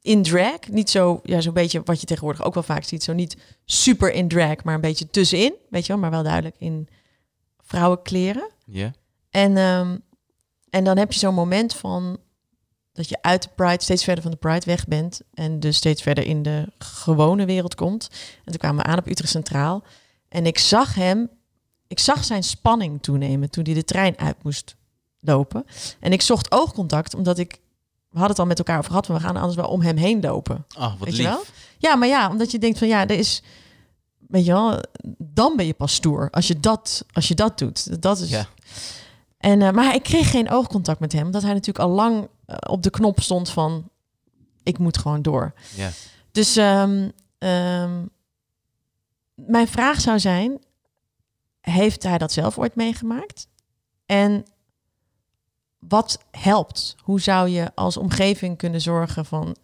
in drag, niet zo, ja, zo'n beetje wat je tegenwoordig ook wel vaak ziet, zo niet super in drag, maar een beetje tussenin, weet je wel, maar wel duidelijk in vrouwenkleren. Ja. En, ehm, en dan heb je zo'n moment van dat je uit de Pride steeds verder van de Pride weg bent en dus steeds verder in de gewone wereld komt. En toen kwamen we aan op Utrecht Centraal en ik zag hem, ik zag zijn spanning toenemen toen hij de trein uit moest lopen. En ik zocht oogcontact omdat ik, we hadden het al met elkaar over gehad, we gaan anders wel om hem heen lopen. Ah, wat Weet je lief. wel? Ja, maar ja, omdat je denkt van ja, er is, weet je wel, dan ben je pas stoer als je dat, als je dat doet. Dat is. Ja. En, eh, maar ik kreeg geen oogcontact met hem, omdat hij natuurlijk al lang eh, op de knop stond van ik moet gewoon door. Ja. Dus ehm, ehm, mijn vraag zou zijn: heeft hij dat zelf ooit meegemaakt? En wat helpt? Hoe zou je als omgeving kunnen zorgen van...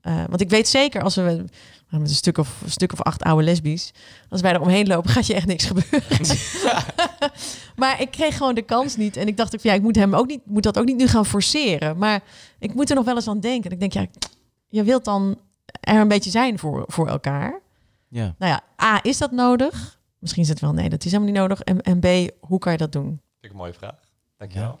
eh, want ik weet zeker, als we nou, met een stuk of, een stuk of acht oude lesbisch... als wij er omheen lopen, [laughs] gaat je echt niks gebeuren. [laughs] maar ik kreeg gewoon de kans niet. En ik dacht ook, van, ja, ik moet hem ook niet, moet dat ook niet nu gaan forceren. Maar ik moet er nog wel eens aan denken. Ik denk, ja, je wilt dan er een beetje zijn voor, voor elkaar. Ja. Nou ja, A, is dat nodig? Misschien is het wel, nee, dat is helemaal niet nodig. En, en B, hoe kan je dat doen? Vind ik een mooie vraag. Dankjewel.